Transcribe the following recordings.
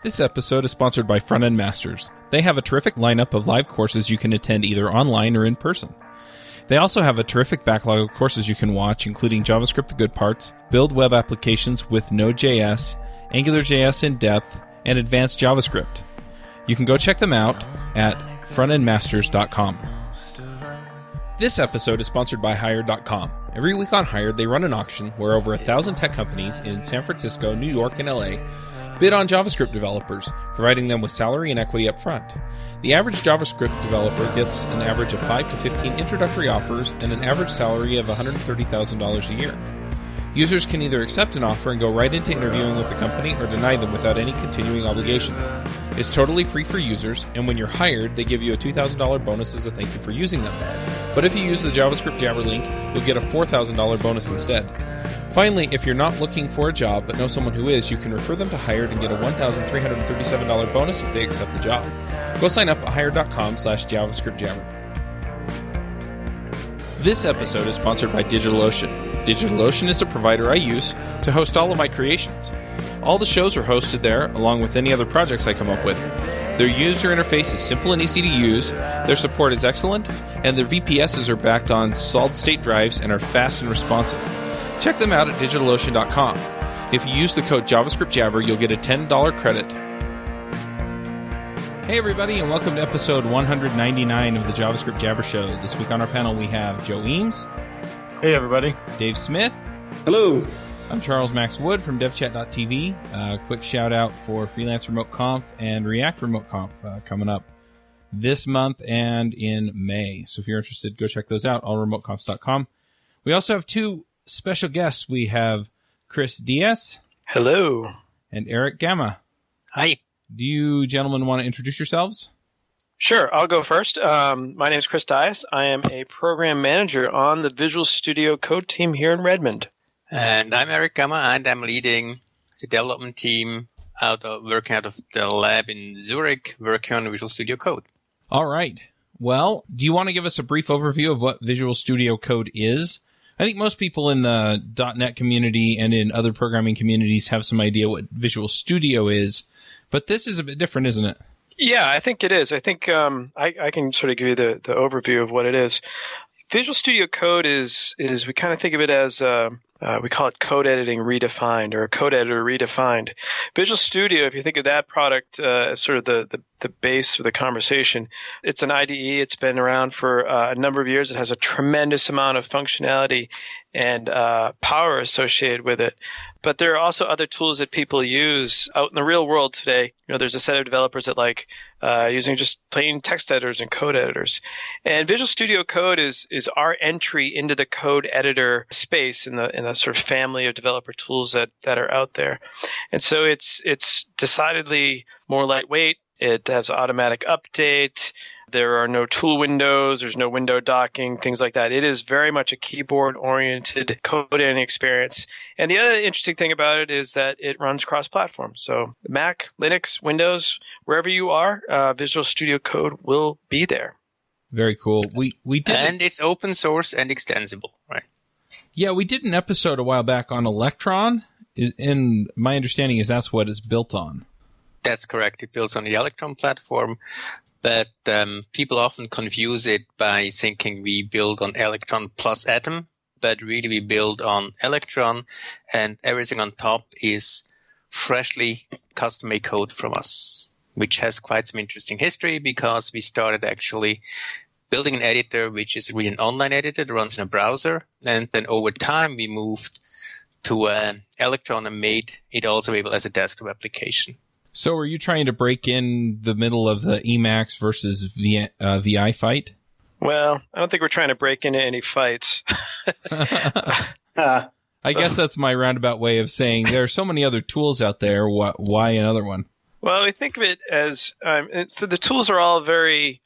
This episode is sponsored by Front End Masters. They have a terrific lineup of live courses you can attend either online or in person. They also have a terrific backlog of courses you can watch, including JavaScript the good parts, build web applications with Node.js, AngularJS in depth, and advanced JavaScript. You can go check them out at frontendmasters.com. This episode is sponsored by Hired.com. Every week on Hired, they run an auction where over a thousand tech companies in San Francisco, New York, and LA bid on JavaScript developers, providing them with salary and equity up front. The average JavaScript developer gets an average of 5 to 15 introductory offers and an average salary of $130,000 a year. Users can either accept an offer and go right into interviewing with the company or deny them without any continuing obligations. It's totally free for users, and when you're hired, they give you a $2,000 bonus as a thank you for using them. But if you use the JavaScript Jabber link, you'll get a $4,000 bonus instead. Finally, if you're not looking for a job but know someone who is, you can refer them to Hired and get a $1,337 bonus if they accept the job. Go sign up at hired.com slash JavaScript Jabber. This episode is sponsored by DigitalOcean. DigitalOcean is the provider I use to host all of my creations. All the shows are hosted there, along with any other projects I come up with. Their user interface is simple and easy to use, their support is excellent, and their VPSs are backed on solid state drives and are fast and responsive. Check them out at digitalocean.com. If you use the code JavaScriptJabber, you'll get a $10 credit. Hey, everybody, and welcome to episode 199 of the JavaScript Jabber Show. This week on our panel, we have Joe Eames, Hey, everybody. Dave Smith, Hello. I'm Charles Max Wood from DevChat.tv. Uh, quick shout out for Freelance Remote Conf and React Remote Conf uh, coming up this month and in May. So if you're interested, go check those out, allremoteconfs.com. We also have two special guests. We have Chris Dias Hello. and Erich Gamma. Hi. Do you gentlemen want to introduce yourselves? Sure, I'll go first. Um, my name is Chris Dias. I am a program manager on the Visual Studio Code team here in Redmond. And I'm Erich Gamma, and I'm leading the development team out of working out of the lab in Zurich, working on Visual Studio Code. All right. Well, do you want to give us a brief overview of what Visual Studio Code is? I think most people in the .NET community and in other programming communities have some idea what Visual Studio is, but this is a bit different, isn't it? Yeah, I think it is. I think um, I, I can sort of give you the, the overview of what it is. Visual Studio Code is is we kind of think of it as uh, uh, we call it code editing redefined or code editor redefined. Visual Studio, if you think of that product uh, as sort of the, the, the base of the conversation, it's an IDE. It's been around for uh, a number of years. It has a tremendous amount of functionality and uh, power associated with it. But there are also other tools that people use out in the real world today. You know, there's a set of developers that like uh, using just plain text editors and code editors. And Visual Studio Code is is our entry into the code editor space in the in the sort of family of developer tools that that are out there. And so it's it's decidedly more lightweight. It has automatic update. There are no tool windows. There's no window docking, things like that. It is very much a keyboard oriented coding experience. And the other interesting thing about it is that it runs cross platform. So Mac, Linux, Windows, wherever you are, uh, Visual Studio Code will be there. Very cool. We we did And it's open source and extensible, right? yeah we did an episode a while back on Electron. And my understanding is that's what it's built on. That's correct. It builds on the Electron platform, but um, people often confuse it by thinking we build on Electron plus Atom, but really we build on Electron, and everything on top is freshly custom-made code from us, which has quite some interesting history because we started actually building an editor which is really an online editor that runs in a browser, and then over time we moved to uh, Electron and made it also able as a desktop application. So are you trying to break in the middle of the Emacs versus v, uh, VI fight? Well, I don't think we're trying to break into any fights. I guess that's my roundabout way of saying there are so many other tools out there. Wh- why another one? Well, we think of it as um, so the tools are all very,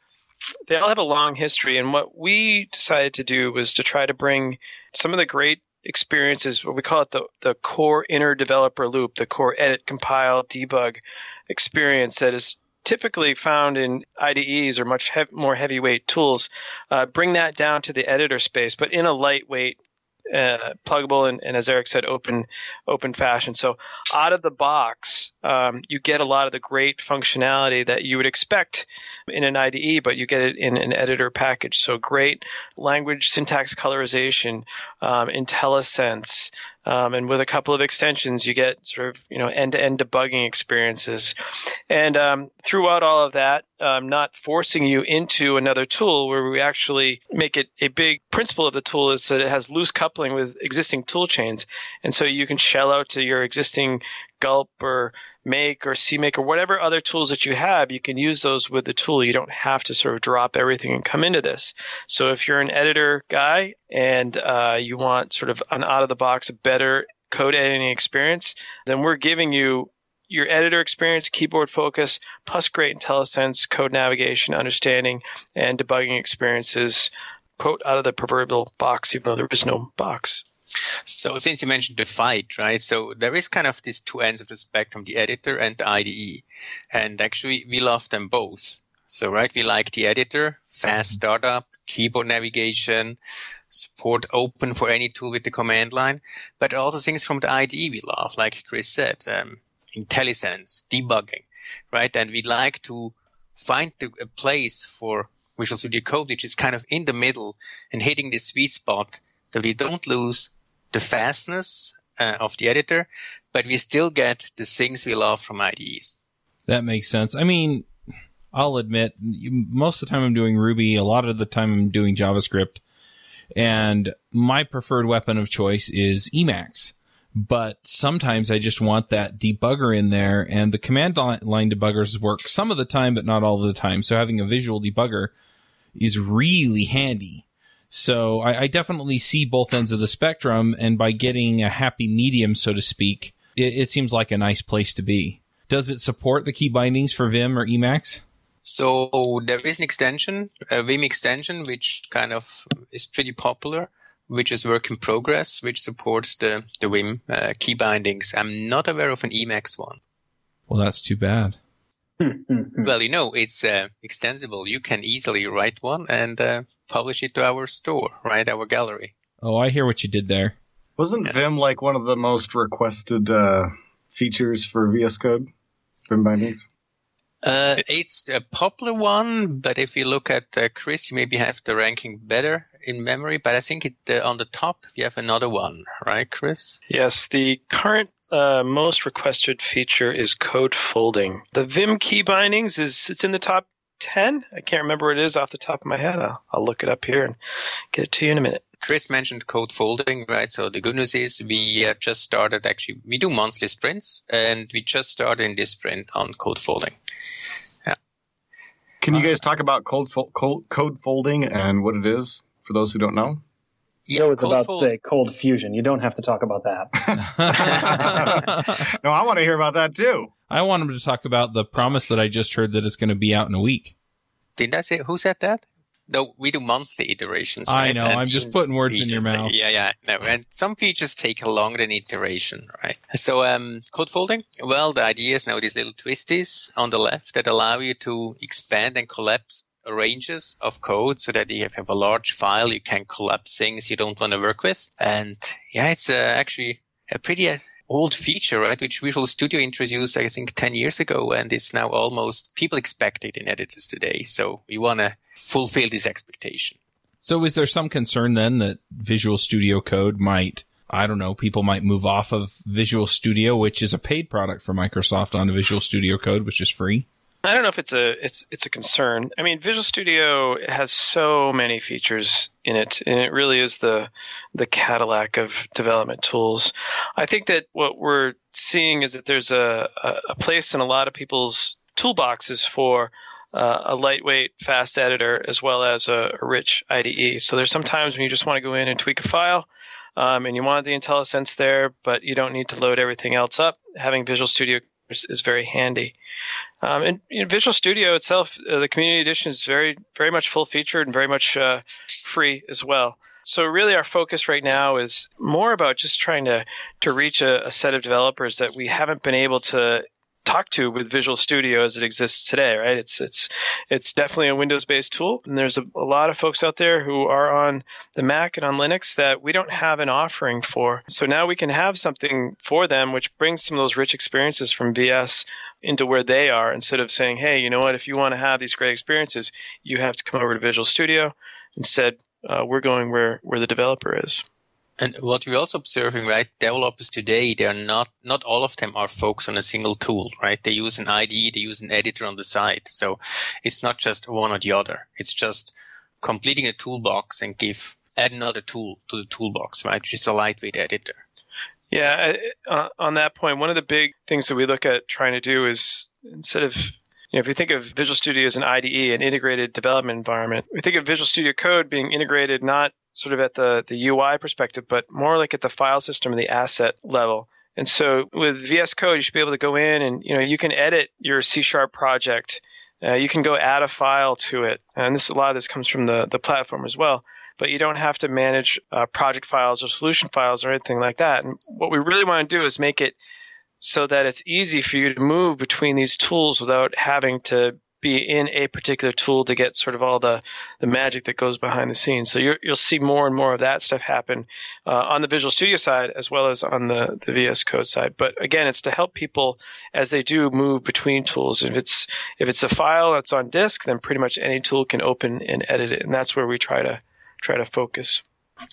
they all have a long history. And what we decided to do was to try to bring some of the great experiences, what we call it the, the core inner developer loop, the core edit, compile, debug experience that is typically found in IDEs or much more heavyweight tools. Uh, bring that down to the editor space, but in a lightweight uh, pluggable, and, and, as Erich said, open open fashion. So out of the box, um, you get a lot of the great functionality that you would expect in an IDE, but you get it in an editor package. So great language syntax colorization, um, IntelliSense. Um, and with a couple of extensions, you get sort of you know end-to-end debugging experiences. And um, throughout all of that, um, not forcing you into another tool, where we actually make it a big principle of the tool is that it has loose coupling with existing tool chains, and so you can shell out to your existing Gulp or Make or CMake or whatever other tools that you have, you can use those with the tool. You don't have to sort of drop everything and come into this. So if you're an editor guy and uh, you want sort of an out of the box, better code editing experience, then we're giving you your editor experience, keyboard focus, plus great IntelliSense, code navigation, understanding, and debugging experiences, quote, out of the proverbial box, even though there is no box. So since you mentioned the fight, right? So there is kind of these two ends of the spectrum, the editor and the IDE. And actually we love them both. So right, we like the editor, fast mm-hmm. startup, keyboard navigation, support open for any tool with the command line, but also things from the IDE we love, like Chris said, um, IntelliSense, debugging, right? And we'd like to find the, a place for Visual Studio Code, which is kind of in the middle and hitting the sweet spot that we don't lose the fastness uh, of the editor, but we still get the things we love from IDEs. That makes sense. I mean, I'll admit, most of the time I'm doing Ruby, a lot of the time I'm doing JavaScript, and my preferred weapon of choice is Emacs. But sometimes I just want that debugger in there, and the command line debuggers work some of the time, but not all of the time. So having a visual debugger is really handy. So I, I, definitely see both ends of the spectrum, and by getting a happy medium, so to speak, it, it seems like a nice place to be. Does it support the key bindings for Vim or Emacs? So there is an extension, a Vim extension, which kind of is pretty popular, which is work in progress, which supports the, the Vim uh, key bindings. I'm not aware of an Emacs one. Well, that's too bad. Well, you know, it's uh, extensible. You can easily write one and uh, publish it to our store, right? Our gallery. Oh, I hear what you did there. Wasn't yeah. Vim like one of the most requested uh, features for VS Code? Vim bindings? Uh, it's a popular one, but if you look at uh, Chris, you maybe have the ranking better in memory. But I think it, uh, on the top you have another one, right, Chris? Yes, the current uh, most requested feature is code folding. The Vim key bindings is it's in the top 10. I can't remember what it is off the top of my head. I'll, I'll look it up here and get it to you in a minute. Chris mentioned code folding, right? So the good news is we uh, just started actually, we do monthly sprints and we just started in this sprint on code folding. Yeah. Can you guys talk about code, fo- code, code folding and what it is for those who don't know? Yeah, so it's about fold. to say cold fusion. You don't have to talk about that. no, I want to hear about that too. I want him to talk about the promise that I just heard that it's going to be out in a week. Didn't I say who said that? No, we do monthly iterations. Right? I know. And I'm just putting words in your mouth. Take, yeah, yeah. No, and some features take a longer than iteration, right? So, um, code folding. Well, the idea is now these little twisties on the left that allow you to expand and collapse ranges of code so that if you have a large file, you can collapse things you don't want to work with. And yeah, it's uh, actually a pretty uh, old feature, right? Which Visual Studio introduced, I think, 10 years ago. And it's now almost, people expect it in editors today. So we want to fulfill this expectation. So is there some concern then that Visual Studio Code might, I don't know, people might move off of Visual Studio, which is a paid product for Microsoft onto Visual Studio Code, which is free? I don't know if it's a it's it's a concern. I mean, Visual Studio has so many features in it, and it really is the the Cadillac of development tools. I think that what we're seeing is that there's a a place in a lot of people's toolboxes for uh, a lightweight, fast editor as well as a, a, rich IDE. So there's sometimes when you just want to go in and tweak a file, um, and you want the IntelliSense there, but you don't need to load everything else up. Having Visual Studio is, is very handy. Um, and you know, Visual Studio itself, uh, the Community Edition is very, very much full featured and very much uh, free as well. So really, our focus right now is more about just trying to to reach a, a set of developers that we haven't been able to talk to with Visual Studio as it exists today, right? It's it's it's definitely a Windows-based tool, and there's a, a, lot of folks out there who are on the Mac and on Linux that we don't have an offering for. So now we can have something for them, which brings some of those rich experiences from VS into where they are, instead of saying, "Hey, you know what? If you want to have these great experiences, you have to come over to Visual Studio." Instead, uh, we're going where where the developer is. And what we're also observing, right? Developers today, they're not, not all of them are focused on a single tool, right? They use an IDE, they use an editor on the side. So it's not just one or the other. It's just completing a toolbox and give, add another tool to the toolbox, right? Which is a lightweight editor. Yeah. Uh, on that point, one of the big things that we look at trying to do is instead of you know, if you think of Visual Studio as an IDE, an integrated development environment, we think of Visual Studio Code being integrated not sort of at the, the UI perspective, but more like at the file system and the asset level. And so with VS Code, you should be able to go in and, you know, you can edit your C sharp project. Uh, you can go add a file to it. And this, a lot of this comes from the, the platform as well. But you don't have to manage uh, project files or solution files or anything like that. And what we really want to do is make it so that it's easy for you to move between these tools without having to be in a particular tool to get sort of all the, the magic that goes behind the scenes. So you will see more and more of that stuff happen uh, on the Visual Studio side as well as on the, the VS Code side. But again, it's to help people as they do move between tools. If it's if it's a file that's on disk, then pretty much any tool can open and edit it, and that's where we try to try to focus.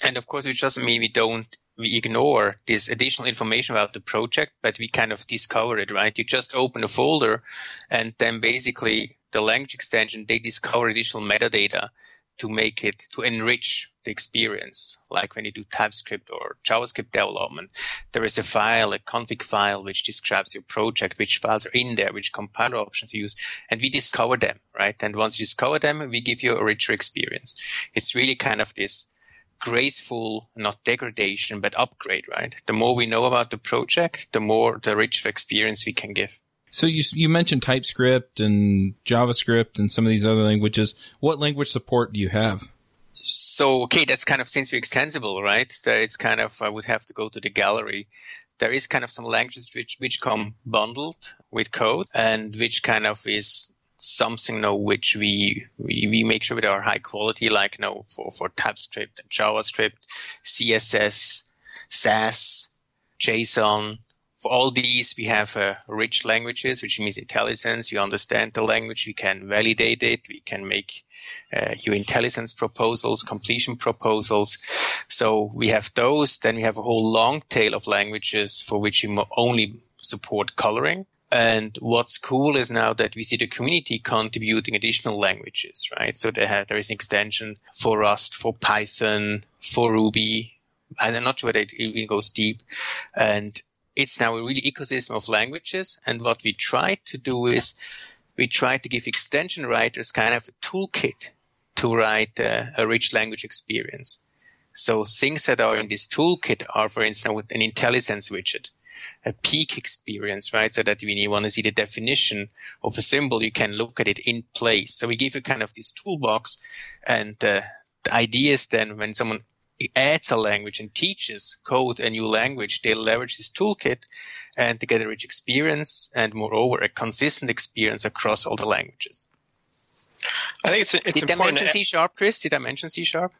And of course, it doesn't mean we don't we ignore this additional information about the project, but we kind of discover it, right? You just open a folder and then basically the language extension, they discover additional metadata to make it, to enrich the experience. Like when you do TypeScript or JavaScript development, there is a file, a config file, which describes your project, which files are in there, which compiler options you use, and we discover them, right? And once you discover them, we give you a richer experience. It's really kind of this graceful, not degradation, but upgrade, right? The more we know about the project, the more the richer experience we can give. So you you mentioned TypeScript and JavaScript and some of these other languages. What language support do you have? So okay, that's kind of since we're extensible, right? That it's kind of I would have to go to the gallery. There is kind of some languages which which come bundled with code and which kind of is something you know, which we, we we make sure that are high quality, like you know, for for TypeScript and JavaScript, CSS, Sass, JSON, for all these, we have uh, rich languages, which means intelligence. You understand the language. We can validate it. We can make uh, your IntelliSense proposals, completion proposals. So we have those. Then we have a whole long tail of languages for which we only support coloring. And what's cool is now that we see the community contributing additional languages, right? So there, there is an extension for Rust, for Python, for Ruby. And I'm not sure whether it even goes deep. And it's now a really ecosystem of languages. And what we try to do is we try to give extension writers kind of a toolkit to write uh, a rich language experience. So things that are in this toolkit are, for instance, an IntelliSense widget, a peek experience, right? So that when you want to see the definition of a symbol, you can look at it in place. So we give you kind of this toolbox and uh, the idea is then when someone adds a language and teaches code a new language, they leverage this toolkit and to get a rich experience and moreover a consistent experience across all the languages. I think it's, it's did important. I mention C sharp, Chris? Did I mention C sharp?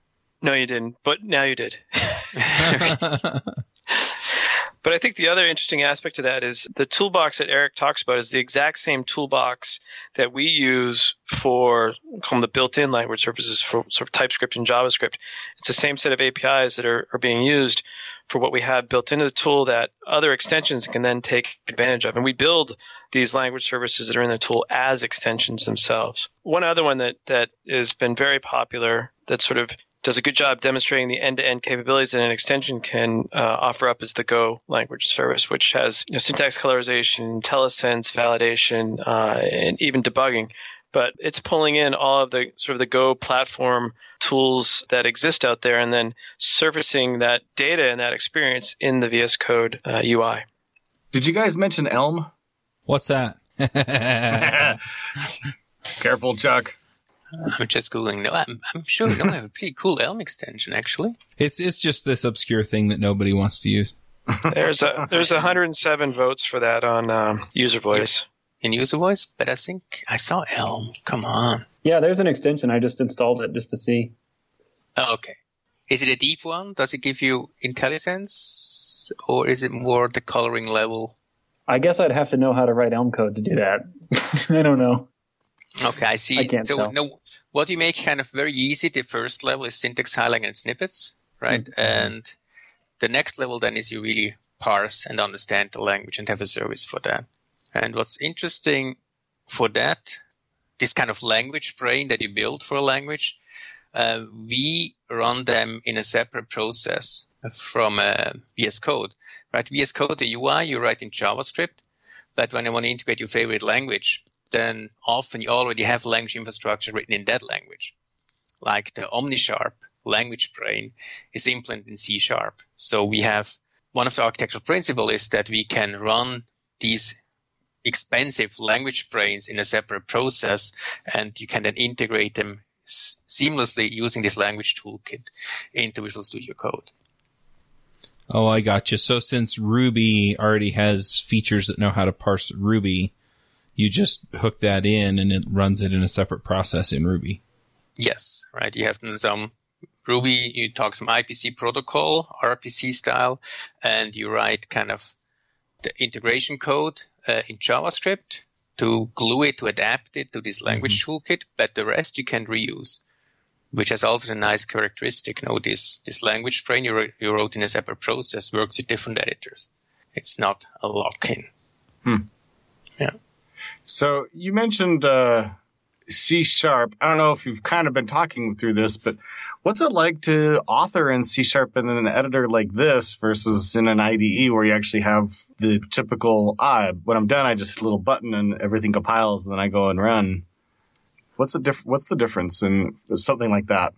No, you didn't, but now you did. But I think the other interesting aspect of that is the toolbox that Erich talks about is the exact same toolbox that we use for call the built-in language services for sort of TypeScript and JavaScript. It's the same set of APIs that are, are being used for what we have built into the tool that other extensions can then take advantage of. And we build these language services that are in the tool as extensions themselves. One other one that, that has been very popular that sort of does a good job demonstrating the end-to-end capabilities that an extension can uh, offer up is the Go language service, which has you know, syntax colorization, IntelliSense validation, uh, and even debugging. But it's pulling in all of the sort of the Go platform tools that exist out there, and then surfacing that data and that experience in the VS Code uh, UI. Did you guys mention Elm? What's that? Careful, Chuck. I'm just googling. No, I'm, I'm sure we don't have a pretty cool Elm extension actually. It's it's just this obscure thing that nobody wants to use. there's a there's 107 votes for that on um, user voice. In user voice, but I think I saw Elm. Come on. Yeah, there's an extension. I just installed it just to see. Oh, okay. Is it a deep one? Does it give you IntelliSense, or is it more the coloring level? I guess I'd have to know how to write Elm code to do that. I don't know. Okay, I see. I so tell. no, what you make kind of very easy. The first level is syntax highlighting and snippets, right? Mm-hmm. And the next level then is you really parse and understand the language and have a service for that. And what's interesting for that, this kind of language brain that you build for a language, uh, we run them in a separate process from uh, VS Code, right? VS Code, the UI you write in JavaScript, but when you want to integrate your favorite language, then often you already have language infrastructure written in that language. Like the OmniSharp language brain is implemented in C Sharp. So we have one of the architectural principles is that we can run these expensive language brains in a separate process and you can then integrate them s- seamlessly using this language toolkit into Visual Studio Code. Oh, I got you. So since Ruby already has features that know how to parse Ruby, you just hook that in and it runs it in a separate process in Ruby. Yes, right. You have some Ruby, you talk some IPC protocol, RPC style, and you write kind of the integration code uh, in JavaScript to glue it, to adapt it to this language toolkit, but the rest you can reuse, which has also a nice characteristic. You know, this, this language brain you, wrote- you wrote in a separate process works with different editors. It's not a lock-in. So you mentioned uh, C sharp. I don't know if you've kind of been talking through this, but what's it like to author in C sharp in an editor like this versus in an IDE where you actually have the typical, ah, when I'm done, I just hit a little button and everything compiles and then I go and run. What's the diff- What's the difference in something like that?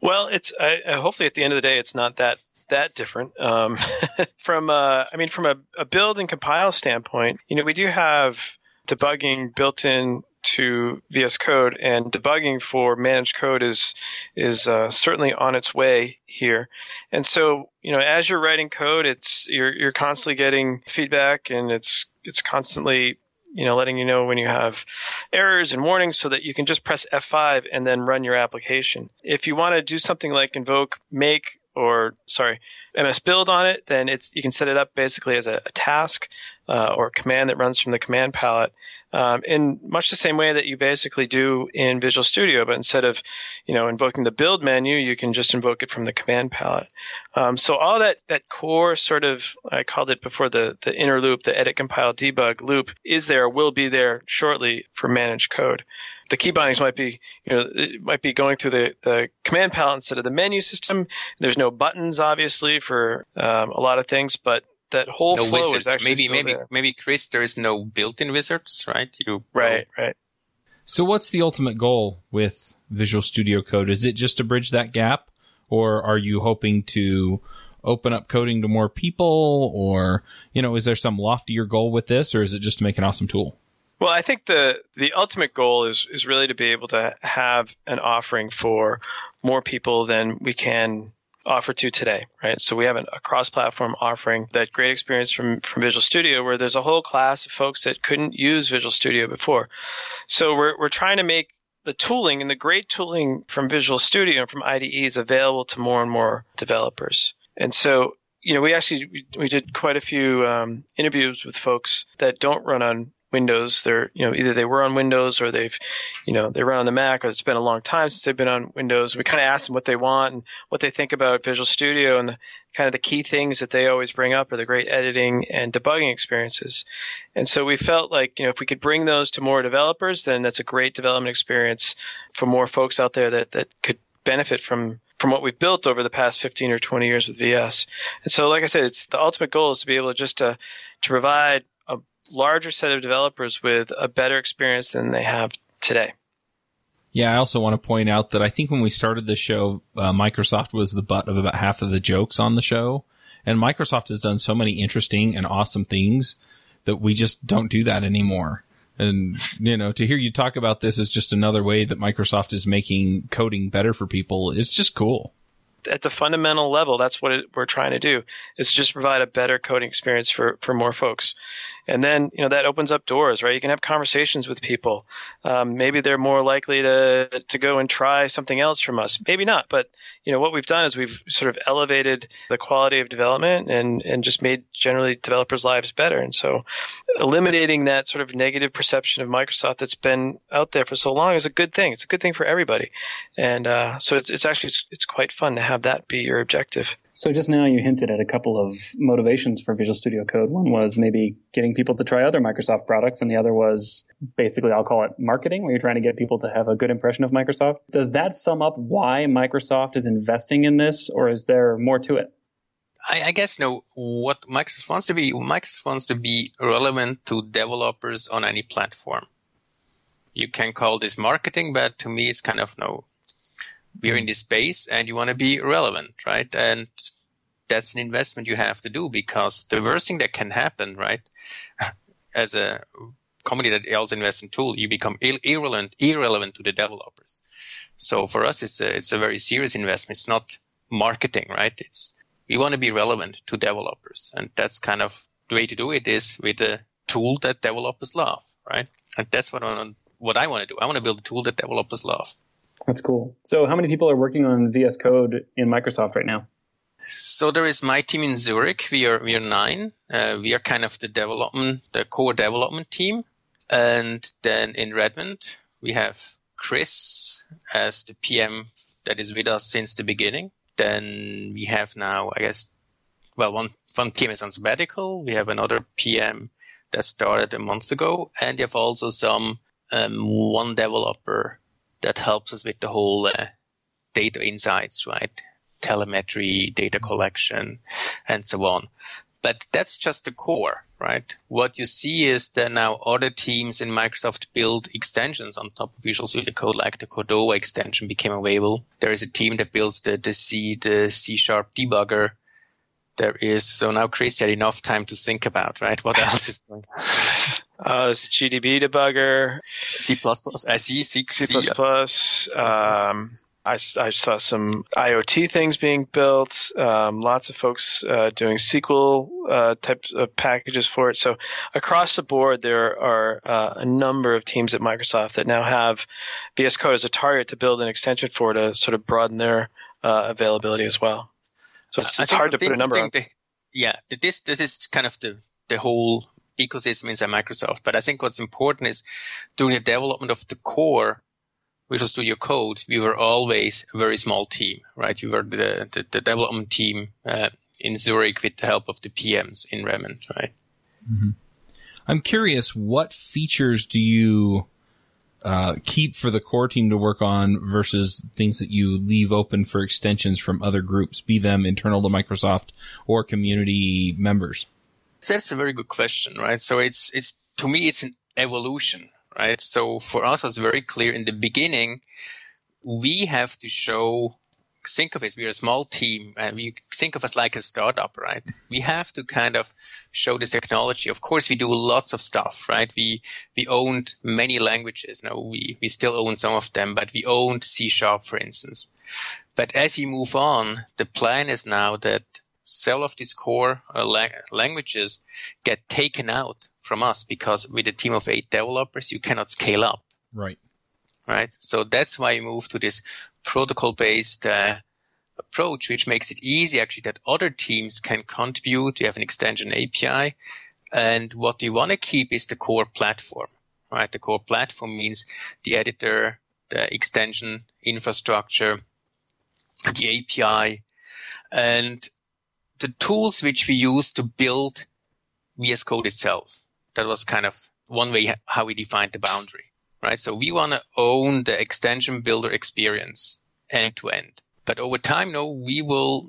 Well, it's I, hopefully at the end of the day, it's not that that different. Um, from uh, I mean, from a, a build and compile standpoint, you know, we do have debugging built in to VS Code, and debugging for managed code is is uh, certainly on its way here. And so, you know, as you're writing code, it's you're you're constantly getting feedback, and it's it's constantly you know letting you know when you have errors and warnings so that you can just press F5 and then run your application. If you want to do something like invoke make or sorry MSBuild on it, then it's you can set it up basically as a, a task uh, or a command that runs from the command palette um, in much the same way that you basically do in Visual Studio, but instead of you know invoking the build menu, you can just invoke it from the command palette. Um, so all that that core sort of I called it before the the inner loop, the edit, compile, debug loop is there, will be there shortly for managed code. The key bindings might be, you know, it might be going through the, the command palette instead of the menu system. There's no buttons, obviously, for um, a lot of things, but that whole No flow wizards. is actually Maybe, still maybe, there. maybe Chris, there is no built-in wizards, right? You right, right. So what's the ultimate goal with Visual Studio Code? Is it just to bridge that gap or are you hoping to open up coding to more people or, you know, is there some loftier goal with this or is it just to make an awesome tool? Well, I think the the ultimate goal is is really to be able to have an offering for more people than we can offer to today, right? So we have an, a cross-platform offering that great experience from from Visual Studio, where there's a whole class of folks that couldn't use Visual Studio before. So we're we're trying to make the tooling and the great tooling from Visual Studio and from IDEs available to more and more developers. And so you know, we actually we, we did quite a few um, interviews with folks that don't run on Windows. They're you know either they were on Windows or they've you know they run on the Mac or it's been a long time since they've been on Windows. We kind of asked them what they want and what they think about Visual Studio and the, kind of the key things that they always bring up are the great editing and debugging experiences. And so we felt like you know if we could bring those to more developers, then that's a great development experience for more folks out there that that could benefit from from what we've built over the past 15 or 20 years with VS. And so, like I said, it's the ultimate goal is to be able to just to, to provide larger set of developers with a better experience than they have today. Yeah, I also want to point out that I think when we started the show, uh, Microsoft was the butt of about half of the jokes on the show. And Microsoft has done so many interesting and awesome things that we just don't do that anymore. And, you know, to hear you talk about this is just another way that Microsoft is making coding better for people. It's just cool. at the fundamental level, that's what it, we're trying to do is just provide a better coding experience for, for more folks. And then, you know, that opens up doors, right? You can have conversations with people. Um, maybe they're more likely to, to go and try something else from us. Maybe not, but, you know, what we've done is we've sort of elevated the quality of development and, and just made generally developers' lives better. And so eliminating that sort of negative perception of Microsoft that's been out there for so long is a good thing. It's a good thing for everybody. And, uh, so it's, it's actually, it's, it's quite fun to have that be your objective. So just now you hinted at a couple of motivations for Visual Studio Code. One was maybe getting people to try other Microsoft products, and the other was basically I'll call it marketing, where you're trying to get people to have a good impression of Microsoft. Does that sum up why Microsoft is investing in this, or is there more to it? I, I guess no. What Microsoft wants to be, Microsoft wants to be relevant to developers on any platform. You can call this marketing, but to me, it's kind of no we're in this space and you want to be relevant, right? And that's an investment you have to do because the worst thing that can happen, right? As a company that also invests in tool, you become irrelevant, irrelevant to the developers. So for us, it's a, it's a very serious investment. It's not marketing, right? It's, we want to be relevant to developers. And that's kind of the way to do it is with a tool that developers love, right? And that's what I, what I want to do. I want to build a tool that developers love. That's cool. So, how many people are working on VS Code in Microsoft right now? So there is my team in Zurich. We are we are nine. Uh, we are kind of the development, the core development team, and then in Redmond we have Chris as the PM that is with us since the beginning. Then we have now, I guess, well, one one PM is on sabbatical. We have another PM that started a month ago, and you have also some um, one developer that helps us with the whole uh, data insights, right? Telemetry, data collection, and so on. But that's just the core, right? What you see is that now other teams in Microsoft build extensions on top of Visual Studio Code, like the Cordova extension became available. There is a team that builds the, the C, the C sharp debugger. There is, so now Chris had enough time to think about, right? What else is going uh, there's a GDB debugger. C++, I see, C, C++. Um, I, I saw some IoT things being built. Um, lots of folks uh, doing SQL uh, type of packages for it. So across the board, there are uh, a number of teams at Microsoft that now have VS Code as a target to build an extension for to sort of broaden their uh, availability as well. So it's, it's hard to put a number on. The, yeah, this this is kind of the the whole ecosystem inside Microsoft. But I think what's important is during the development of the core Visual Studio Code, we were always a very small team, right? We were the, the, the development team uh, in Zurich with the help of the PMs in Redmond, right? Mm-hmm. I'm curious, what features do you uh, keep for the core team to work on versus things that you leave open for extensions from other groups, be them internal to Microsoft or community members? That's a very good question, right? So it's, it's, to me, it's an evolution, right? So for us, it was very clear in the beginning, we have to show, think of us, we're a small team and we think of us like a startup, right? We have to kind of show this technology. Of course, we do lots of stuff, right? We, we owned many languages. Now we, we still own some of them, but we owned C sharp, for instance. But as you move on, the plan is now that several of these core uh, la- languages get taken out from us because with a team of eight developers, you cannot scale up. Right. Right. So that's why we move to this protocol based uh, approach, which makes it easy actually that other teams can contribute. You have an extension API. And what you want to keep is the core platform, right? The core platform means the editor, the extension infrastructure, the API, and the tools which we use to build VS Code itself. That was kind of one way how we defined the boundary, right? So we want to own the extension builder experience end to end. But over time, no, we will,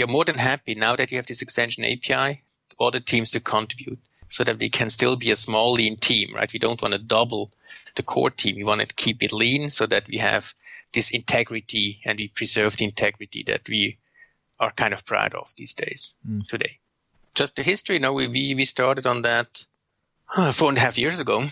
are more than happy now that you have this extension API, all the teams to contribute so that we can still be a small lean team, right? We don't want to double the core team. We want to keep it lean so that we have this integrity and we preserve the integrity that we are kind of proud of these days mm. today. Just the history, you know, we, we started on that uh, four and a half years ago.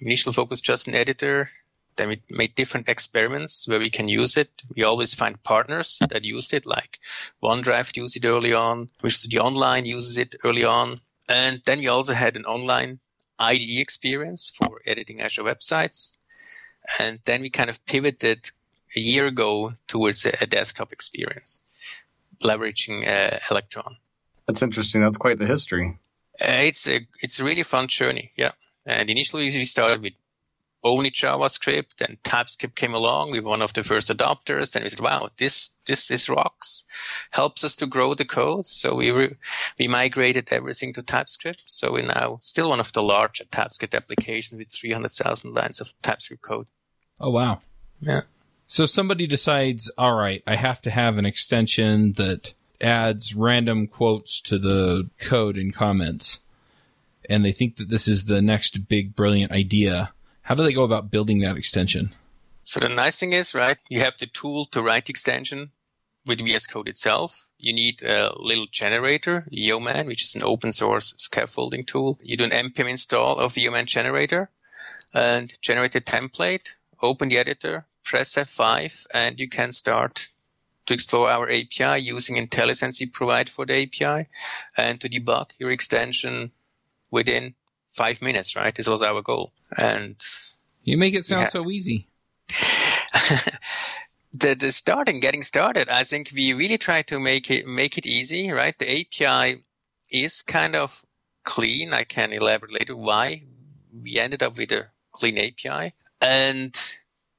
Initial focus just an editor. Then we made different experiments where we can use it. We always find partners that used it, like OneDrive used it early on, which the online uses it early on. And then we also had an online IDE experience for editing Azure websites. And then we kind of pivoted a year ago towards a, a desktop experience, leveraging uh, Electron. That's interesting. That's quite the history. Uh, it's a it's a really fun journey, yeah. And initially we started with only JavaScript and TypeScript came along. We were one of the first adopters. Then we said, wow, this, this, this rocks, helps us to grow the code. So we re- we migrated everything to TypeScript. So we're now still one of the larger TypeScript applications with 300,000 lines of TypeScript code. Oh, wow. Yeah. So somebody decides, all right, I have to have an extension that adds random quotes to the code and comments. And they think that this is the next big brilliant idea how do they go about building that extension? So the nice thing is, right, you have the tool to write extension with VS Code itself. You need a little generator, Yeoman, which is an open source scaffolding tool. You do an npm install of Yeoman generator and generate a template, open the editor, press F5, and you can start to explore our API using IntelliSense we provide for the API and to debug your extension within five minutes, right? This was our goal. And you make it sound yeah. so easy. the, the starting, getting started, I think we really try to make it, make it easy, right? The API is kind of clean. I can elaborate later why we ended up with a clean API. And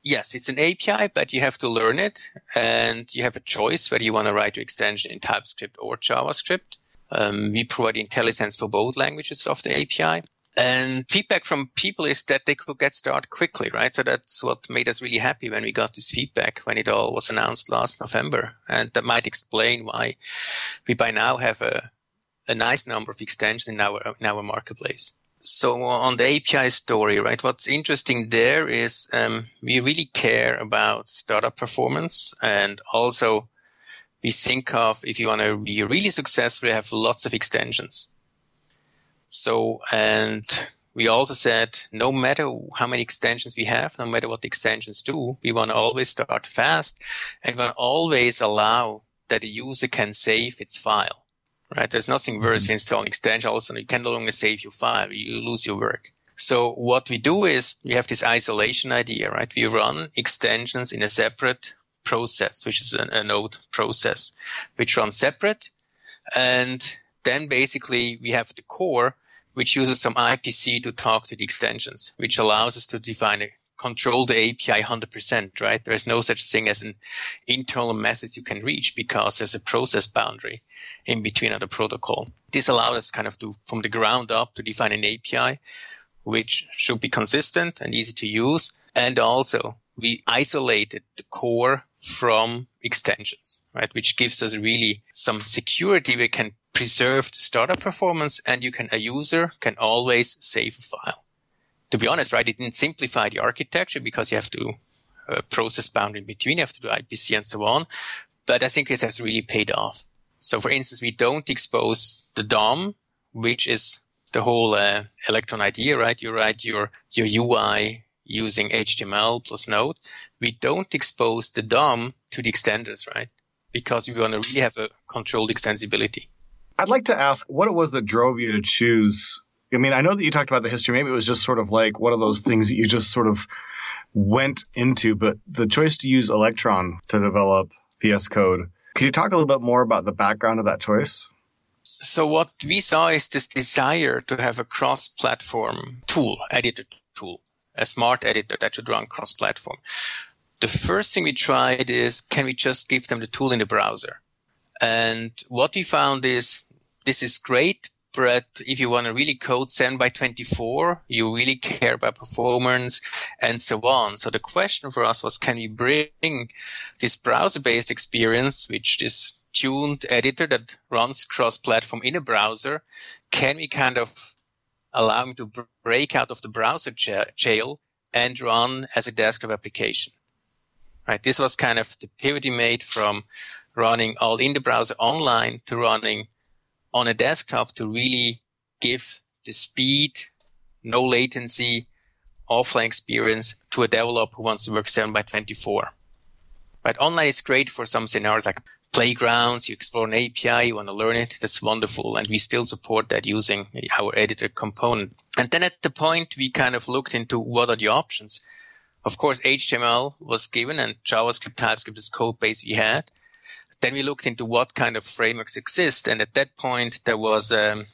yes, it's an API, but you have to learn it and you have a choice whether you want to write your extension in TypeScript or JavaScript. Um, we provide IntelliSense for both languages of the API. And feedback from people is that they could get started quickly, right? So that's what made us really happy when we got this feedback when it all was announced last November. And that might explain why we by now have a, a nice number of extensions in our, in our marketplace. So on the API story, right? What's interesting there is, um, we really care about startup performance and also we think of if you want to be really successful, you have lots of extensions. So, and we also said no matter how many extensions we have, no matter what the extensions do, we want to always start fast and we want to always allow that the user can save its file. Right? There's nothing worse mm-hmm. than installing extension. Also, you can no longer save your file. You lose your work. So what we do is we have this isolation idea, right? We run extensions in a separate process, which is a, a node process, which runs separate. And then basically we have the core, which uses some IPC to talk to the extensions, which allows us to define a control the API 100%, right? There is no such thing as an internal method you can reach because there's a process boundary in between other protocol. This allowed us kind of to, from the ground up, to define an API, which should be consistent and easy to use. And also we isolated the core from extensions, right? Which gives us really some security. We can preserve the startup performance and you can, a user can always save a file. To be honest, right, it didn't simplify the architecture because you have to uh, process bound in between, you have to do IPC and so on. But I think it has really paid off. So for instance, we don't expose the DOM, which is the whole uh, Electron idea, right? You write your, your UI using HTML plus Node. We don't expose the DOM to the extenders, right? Because we want to really have a controlled extensibility. I'd like to ask what it was that drove you to choose. I mean, I know that you talked about the history. Maybe it was just sort of like one of those things that you just sort of went into, but the choice to use Electron to develop VS Code. Could you talk a little bit more about the background of that choice? So what we saw is this desire to have a cross-platform tool, editor tool, a smart editor that should run cross-platform. The first thing we tried is, can we just give them the tool in the browser? And what we found is this is great, but if you want to really code 7 by 24, you really care about performance and so on. So the question for us was, can we bring this browser-based experience, which is tuned editor that runs cross-platform in a browser, can we kind of allow him to break out of the browser jail and run as a desktop application? Right. This was kind of the pivot we made from running all in the browser online to running on a desktop to really give the speed, no latency, offline experience to a developer who wants to work 7 by 24. But online is great for some scenarios like playgrounds, you explore an API, you want to learn it. That's wonderful. And we still support that using our editor component. And then at the point we kind of looked into what are the options. Of course, HTML was given and JavaScript, TypeScript is code base we had. Then we looked into what kind of frameworks exist. And at that point, there was, um,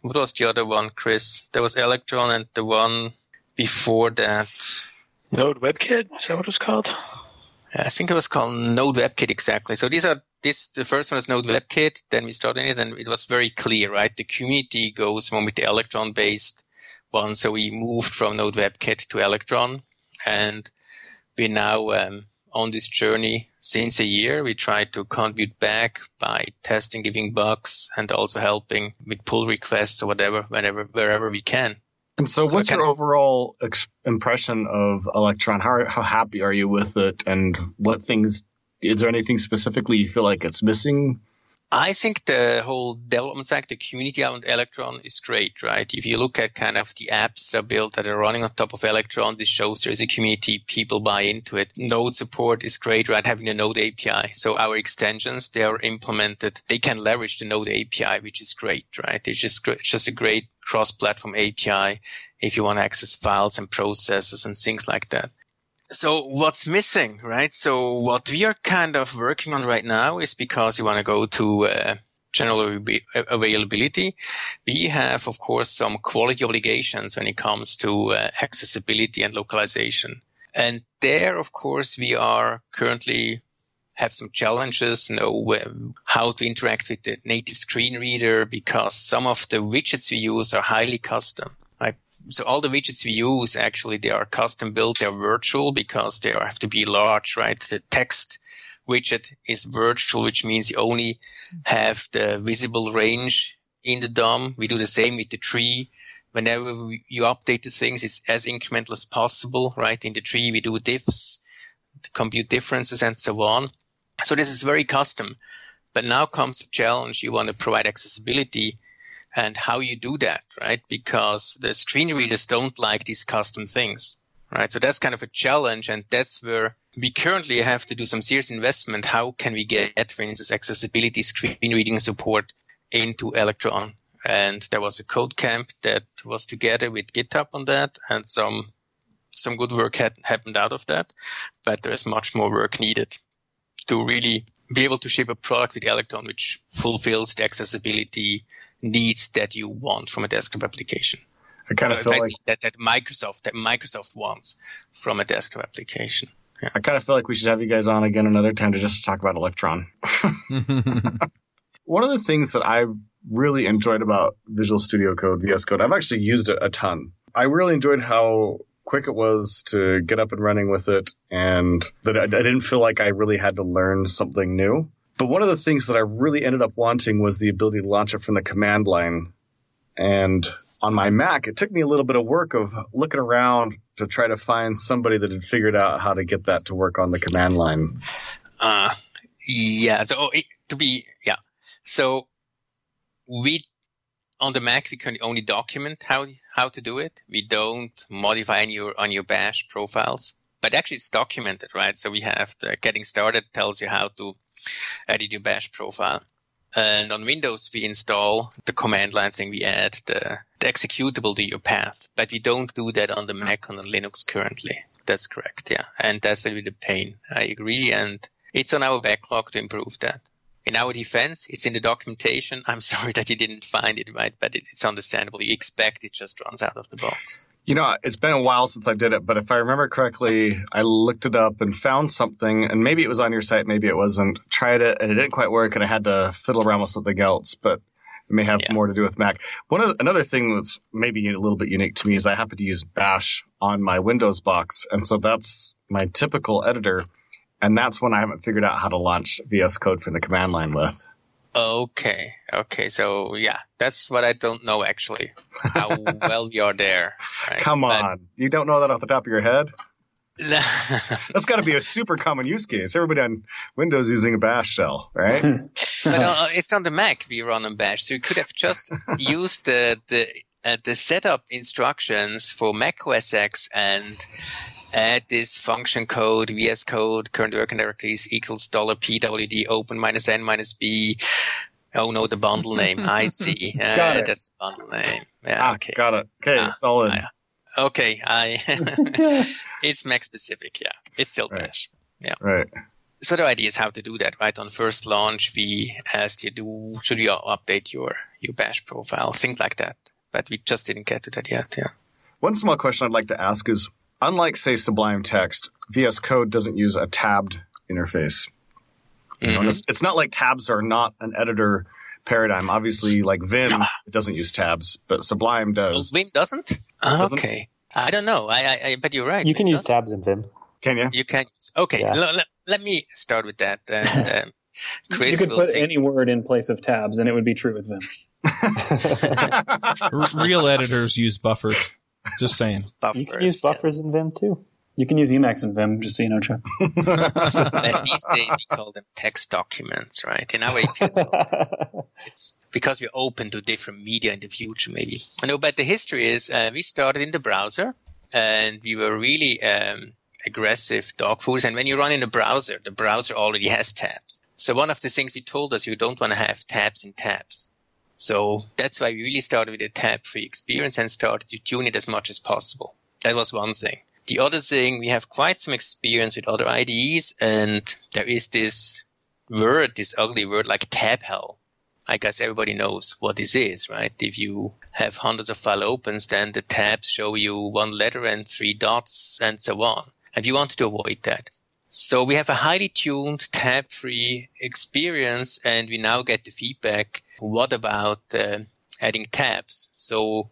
what was the other one, Chris? There was Electron and the one before that. Node WebKit? Is that what it's called? I think it was called Node WebKit exactly. So these are this the first one was Node WebKit. Then we started it, and it was very clear, right? The community goes more with the Electron based one, so we moved from Node WebKit to Electron, and we're now um, on this journey since a year. We try to contribute back by testing, giving bugs, and also helping with pull requests or whatever, whenever wherever we can. And so, so what's your overall ex- impression of Electron? How how happy are you with it, and what things? Is there anything specifically you feel like it's missing? I think the whole development side, the community around Electron is great, right? If you look at kind of the apps that are built that are running on top of Electron, this shows there's a community, people buy into it. Node support is great, right? Having a Node API. So our extensions, they are implemented. They can leverage the Node API, which is great, right? It's just, it's just a great cross-platform API if you want to access files and processes and things like that. So what's missing, right? So what we are kind of working on right now is because you want to go to uh, general availability. We have, of course, some quality obligations when it comes to uh, accessibility and localization. And there, of course, we are currently have some challenges, know how to interact with the native screen reader because some of the widgets we use are highly custom. So all the widgets we use actually they are custom built, they're virtual because they have to be large, right? The text widget is virtual, which means you only have the visible range in the DOM. We do the same with the tree. Whenever you update the things, it's as incremental as possible, right? In the tree, we do diffs, compute differences and so on. So this is very custom. But now comes the challenge. You want to provide accessibility and how you do that, right? Because the screen readers don't like these custom things, right? So that's kind of a challenge. And that's where we currently have to do some serious investment. How can we get, for instance, accessibility screen reading support into Electron? And there was a code camp that was together with GitHub on that and some, some good work had happened out of that, but there's much more work needed to really be able to ship a product with Electron which fulfills the accessibility needs that you want from a desktop application. I kind of feel like that, that Microsoft that Microsoft wants from a desktop application. Yeah. I kind of feel like we should have you guys on again another time to just talk about Electron. One of the things that I really enjoyed about Visual Studio Code, VS Code, I've actually used it a ton. I really enjoyed how quick it was to get up and running with it and that I, I didn't feel like I really had to learn something new. But one of the things that I really ended up wanting was the ability to launch it from the command line. And on my Mac, it took me a little bit of work of looking around to try to find somebody that had figured out how to get that to work on the command line. Uh, yeah. So to be, yeah. So we on the Mac, we can only document how how to do it. We don't modify on your on your Bash profiles, but actually it's documented, right? So we have the getting started tells you how to edit your Bash profile. And on Windows, we install the command line thing. We add the, the executable to your path, but we don't do that on the Mac on the Linux currently. That's correct. Yeah. And that's really the pain. I agree. And it's on our backlog to improve that in our defense, it's in the documentation. I'm sorry that you didn't find it, right? But it, it's understandable. You expect it just runs out of the box. You know, it's been a while since I did it, but if I remember correctly, I looked it up and found something, and maybe it was on your site, maybe it wasn't. Tried it, and it didn't quite work, and I had to fiddle around with something else, but it may have yeah. more to do with Mac. One of another thing that's maybe a little bit unique to me is I happen to use Bash on my Windows box, and so that's my typical editor. And that's when I haven't figured out how to launch VS Code from the command line with. Okay. Okay. So yeah, that's what I don't know actually. How well you're there. Right? Come on. But, you don't know that off the top of your head? That's got to be a super common use case. Everybody on Windows using a bash shell, right? but uh, it's on the Mac we run on bash. So you could have just used the, the uh, the setup instructions for Mac OS X and add this function code, VS code, current working directories equals dollar $pwd open minus n minus b. Oh no, the bundle name. I see. Uh, Got it. That's the bundle name. Yeah, Ah, okay. got it. Okay, Ah, it's all in. yeah. Okay, I it's Mac specific, yeah. It's still Right. Bash. Yeah. Right. So the idea is how to do that, right? On first launch, we asked you, do should you update your your Bash profile, things like that. But we just didn't get to that yet. Yeah. One small question I'd like to ask is unlike, say, Sublime Text, VS Code doesn't use a tabbed interface. You know, Mhm. it's, it's not like tabs are not an editor paradigm. Obviously, like Vim, it doesn't use tabs, but Sublime does. Vim doesn't? Ah, Doesn't? Okay. I don't know. I, I, I but you're right. You can use doesn't. tabs in Vim. Can you? You can. Okay. Yeah. l- l- let me start with that. And um, Chris you could put think- any word in place of tabs, and it would be true with Vim. Real editors use buffers. Just saying. you can use buffers yes. in Vim too. You can use Emacs in Vim, just so you know, Chuck. And these days we call them text documents, right? In our APIs, it's because we're open to different media in the future, maybe. No, but the history is uh, we started in the browser and we were really um, aggressive dog fooders. And when you run in a browser, the browser already has tabs. So one of the things we told us, you don't want to have tabs in tabs. So that's why we really started with a tab-free experience and started to tune it as much as possible. That was one thing. The other thing, we have quite some experience with other IDEs and there is this word, this ugly word like tab hell. I guess everybody knows what this is, right? If you have hundreds of file opens, then the tabs show you one letter and three dots and so on. And we wanted to avoid that. So we have a highly tuned tab free experience and we now get the feedback. What about uh, adding tabs? So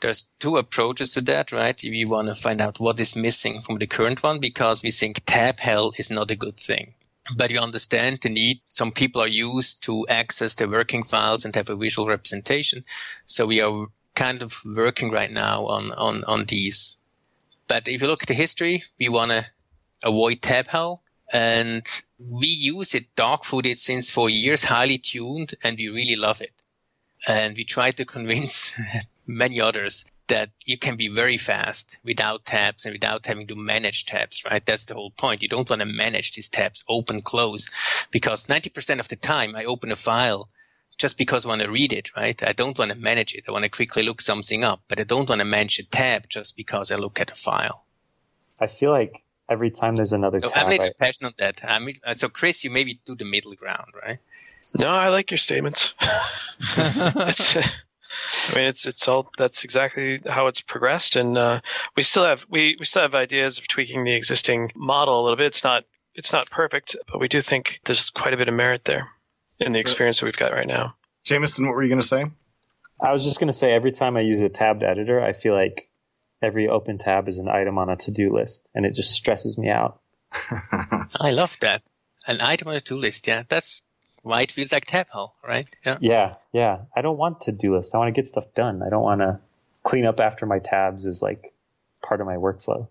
there's two approaches to that, right? We want to find out what is missing from the current one because we think tab hell is not a good thing. But you understand the need. Some people are used to access their working files and have a visual representation. So we are kind of working right now on, on, on these. But if you look at the history, we want to avoid tab hell and we use it dog fooded since four years, highly tuned, and we really love it. And we try to convince many others that you can be very fast without tabs and without having to manage tabs, right? That's the whole point. You don't want to manage these tabs, open, close, because 90% of the time I open a file just because I want to read it, right? I don't want to manage it. I want to quickly look something up, but I don't want to manage a tab just because I look at a file. I feel like every time there's another So tab, I'm a little I, passionate on that. I mean, uh, so Chris, you maybe do the middle ground, right? No, I like your statements. it's, I mean, it's it's all that's exactly how it's progressed, and uh, we still have we, we still have ideas of tweaking the existing model a little bit. It's not it's not perfect, but we do think there's quite a bit of merit there in the experience that we've got right now. Jameson, what were you going to say? I was just going to say every time I use a tabbed editor, I feel like every open tab is an item on a to-do list, and it just stresses me out. I love that. An item on a to do list, yeah. That's why it feels like tab hole, right? Yeah. Yeah, yeah. I don't want to-do lists. I want to get stuff done. I don't want to clean up after my tabs is like part of my workflow.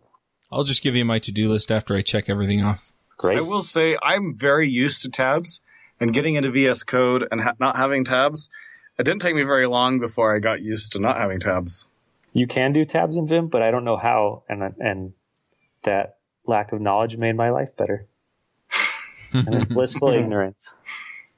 I'll just give you my to do list after I check everything off. Great. I will say I'm very used to tabs and getting into VS Code and ha- not having tabs. It didn't take me very long before I got used to not having tabs. You can do tabs in Vim, but I don't know how, and and that lack of knowledge made my life better. I'm blissful ignorance.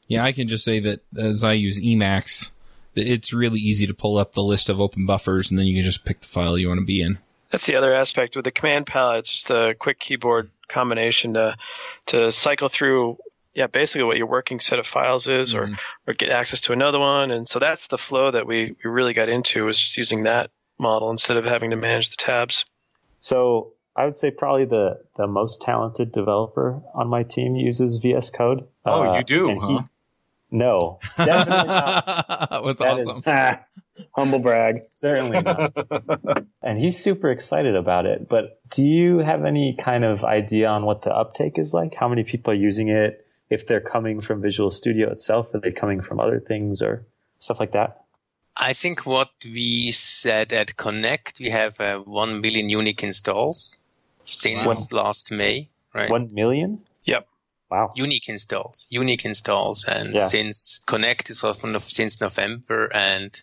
Yeah, I can just say that as I use Emacs, it's really easy to pull up the list of open buffers and then you can just pick the file you want to be in. That's the other aspect with the command palette. It's just a quick keyboard combination to to cycle through. Yeah, basically what your working set of files is, or mm-hmm. or get access to another one, and so that's the flow that we, we really got into was just using that model instead of having to manage the tabs. So I would say probably the the most talented developer on my team uses VS Code. Oh, Uh, you do, and huh? no, definitely not. That's That is awesome. Ah, humble brag. Certainly not. and he's super excited about it. But do you have any kind of idea on what the uptake is like? How many people are using it? If they're coming from Visual Studio itself, are they coming from other things or stuff like that? I think what we said at Connect, we have uh, 1 million unique installs since last May, right? One million? Yep. Wow. unique installs, unique installs, and Yeah. since Connect it was from the, since November, and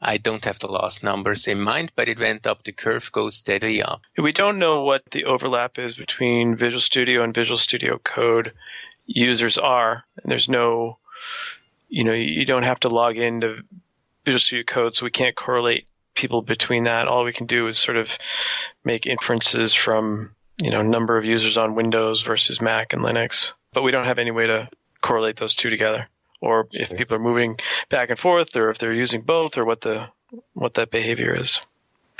I don't have the last numbers in mind, but it went up. The curve goes steadily up. We don't know what the overlap is between Visual Studio and Visual Studio Code users are. And there's no, you know, you don't have to log into Visual Studio Code, so we can't correlate people between that. All we can do is sort of make inferences from, you know, number of users on Windows versus Mac and Linux. But we don't have any way to correlate those two together. Or if people are moving back and forth, or if they're using both, or what the what that behavior is.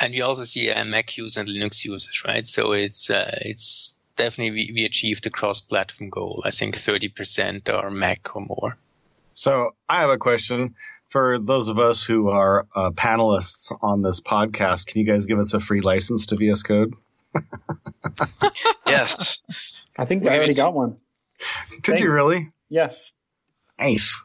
And you also see uh, Mac users and Linux users, right? So it's uh, it's definitely we, we achieved the cross-platform goal. I think 30% are Mac or more. So I have a question for those of us who are uh, panelists on this podcast. Can you guys give us a free license to VS Code? Yes. I think Maybe I already got one. Did you really? Yeah. Nice.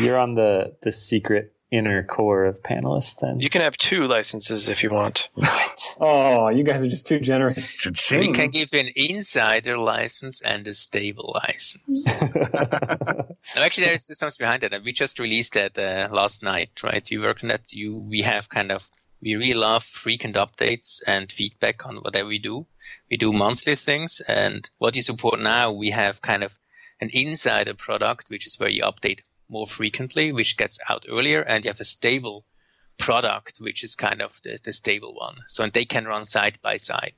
You're on the the secret inner core of panelists then. You can have two licenses if you want. What? Oh, you guys are just too generous. We Cha-ching. can give you an insider license and a stable license. No, actually, there's something behind that. and We just released that uh, last night, right? You work on that. You we have kind of we really love frequent updates and feedback on whatever we do. We do monthly things, and what you support now, we have kind of an insider product, which is where you update more frequently, which gets out earlier, and you have a stable product, which is kind of the, the stable one. So and they can run side by side,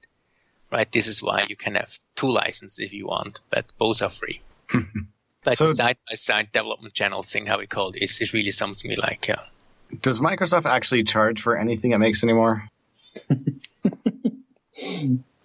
right? This is why you can have two licenses if you want, but both are free. Mm-hmm. Like So- side by side development channel thing, how we call it, is, is really something we like. Yeah. Does Microsoft actually charge for anything it makes anymore?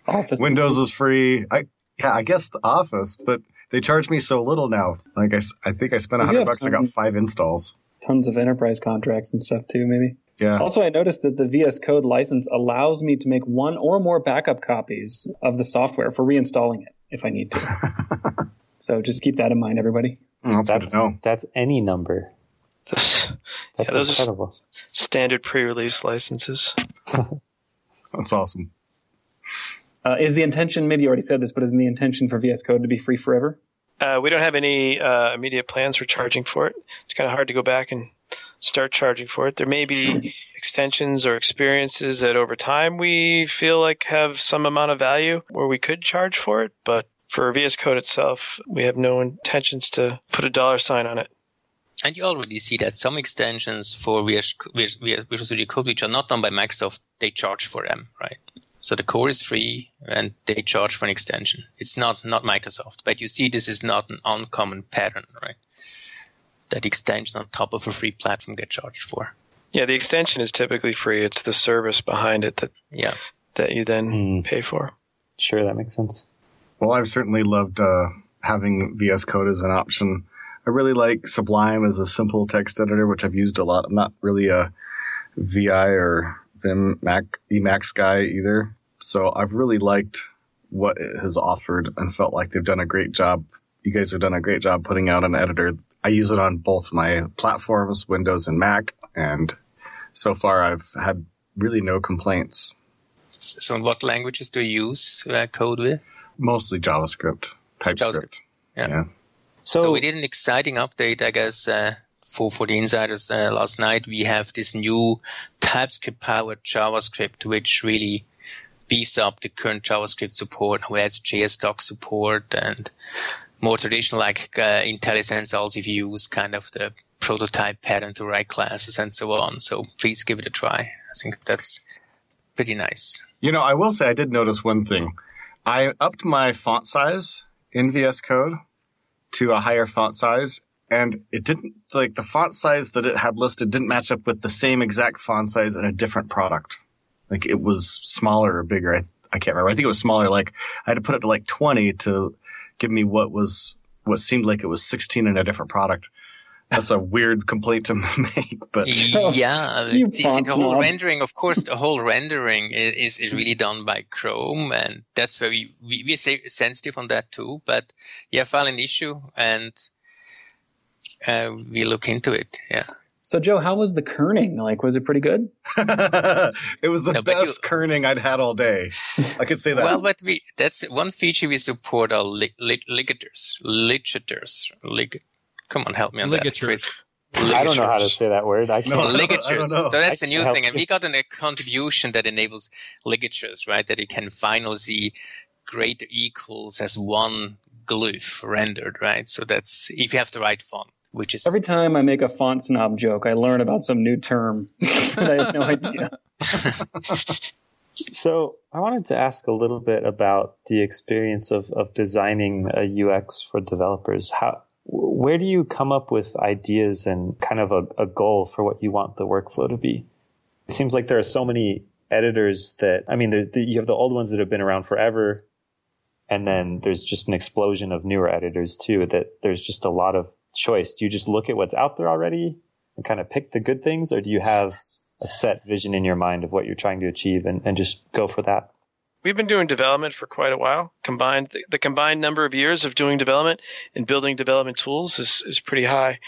Office. Windows is free. I yeah, I guess the Office, but they charge me so little now. Like I, I think I spent a hundred have bucks. I got five installs. Tons of enterprise contracts and stuff too, maybe. Yeah. Also, I noticed that the VS Code license allows me to make one or more backup copies of the software for reinstalling it if I need to. so just keep that in mind, everybody. Mm, That's, good That's to know. that's any number. Those That's Yeah, those are standard pre-release licenses. That's awesome. Uh, is the intention, maybe you already said this, but is the intention for VS Code to be free forever? Uh, we don't have any uh, immediate plans for charging for it. It's kind of hard to go back and start charging for it. There may be extensions or experiences that over time we feel like have some amount of value where we could charge for it, but for VS Code itself, we have no intentions to put a dollar sign on it. And you already see that some extensions for VS, VS, Visual Studio Code, which are not done by Microsoft, they charge for them, right? So the core is free and they charge for an extension. It's not, not Microsoft, but you see this is not an uncommon pattern, right? That extensions on top of a free platform get charged for. Yeah, the extension is typically free. It's the service behind it that, Yeah. that you then Hmm. pay for. Sure, that makes sense. Well, I've certainly loved uh, having VS Code as an option. I really like Sublime as a simple text editor, which I've used a lot. I'm not really a VI or Vim Mac Emacs guy either, so I've really liked what it has offered and felt like they've done a great job. You guys have done a great job putting out an editor. I use it on both my platforms, Windows and Mac, and so far I've had really no complaints. So what languages do you use uh, code with? Mostly JavaScript, TypeScript. JavaScript, yeah. yeah. So, So, we did an exciting update, I guess, uh, for, for the insiders uh, last night. We have this new TypeScript powered JavaScript, which really beefs up the current JavaScript support, who adds JSDoc support and more traditional like uh, IntelliSense also you kind of the prototype pattern to write classes and so on. So please give it a try. I think that's pretty nice. You know, I will say I did notice one thing. I upped my font size in VS Code to a higher font size, and it didn't like the font size that it had listed didn't match up with the same exact font size in a different product. Like it was smaller or bigger. I, I can't remember. I think it was smaller. Like I had to put it to like 20 to give me what was what seemed like it was 16 in a different product. That's a weird complaint to make, but yeah, You it's, it's the whole snob. rendering. Of course, the whole rendering is, is really done by Chrome, and that's very we we're sensitive on that too. But yeah, file an issue, and uh, we look into it. Yeah, So, Joe, how was the kerning? Like, was it pretty good? it was the No, but you- best kerning I'd had all day. I could say that. well, but we that's one feature we support are li- li- ligatures, ligatures, lig. Come on, help me on Ligatures. that, I don't know how to say that word. I can't. No, I ligatures. don't know. So that's I a new thing, and we got an, a contribution that enables ligatures, right? That you can finally see greater equals as one glyph rendered, right? So that's if you have the right font, which is Every time I make a font snob joke, I learn about some new term that I had no idea. So I wanted to ask a little bit about the experience of, of designing a UX for developers. How, where do you come up with ideas and kind of a, a goal for what you want the workflow to be? It seems like there are so many editors that, I mean, there, you have the old ones that have been around forever. And then there's just an explosion of newer editors too, that there's just a lot of choice. Do you just look at what's out there already and kind of pick the good things? Or do you have a set vision in your mind of what you're trying to achieve and, and just go for that? We've been doing development for quite a while. Combined, the, the combined number of years of doing development and building development tools is, is pretty high.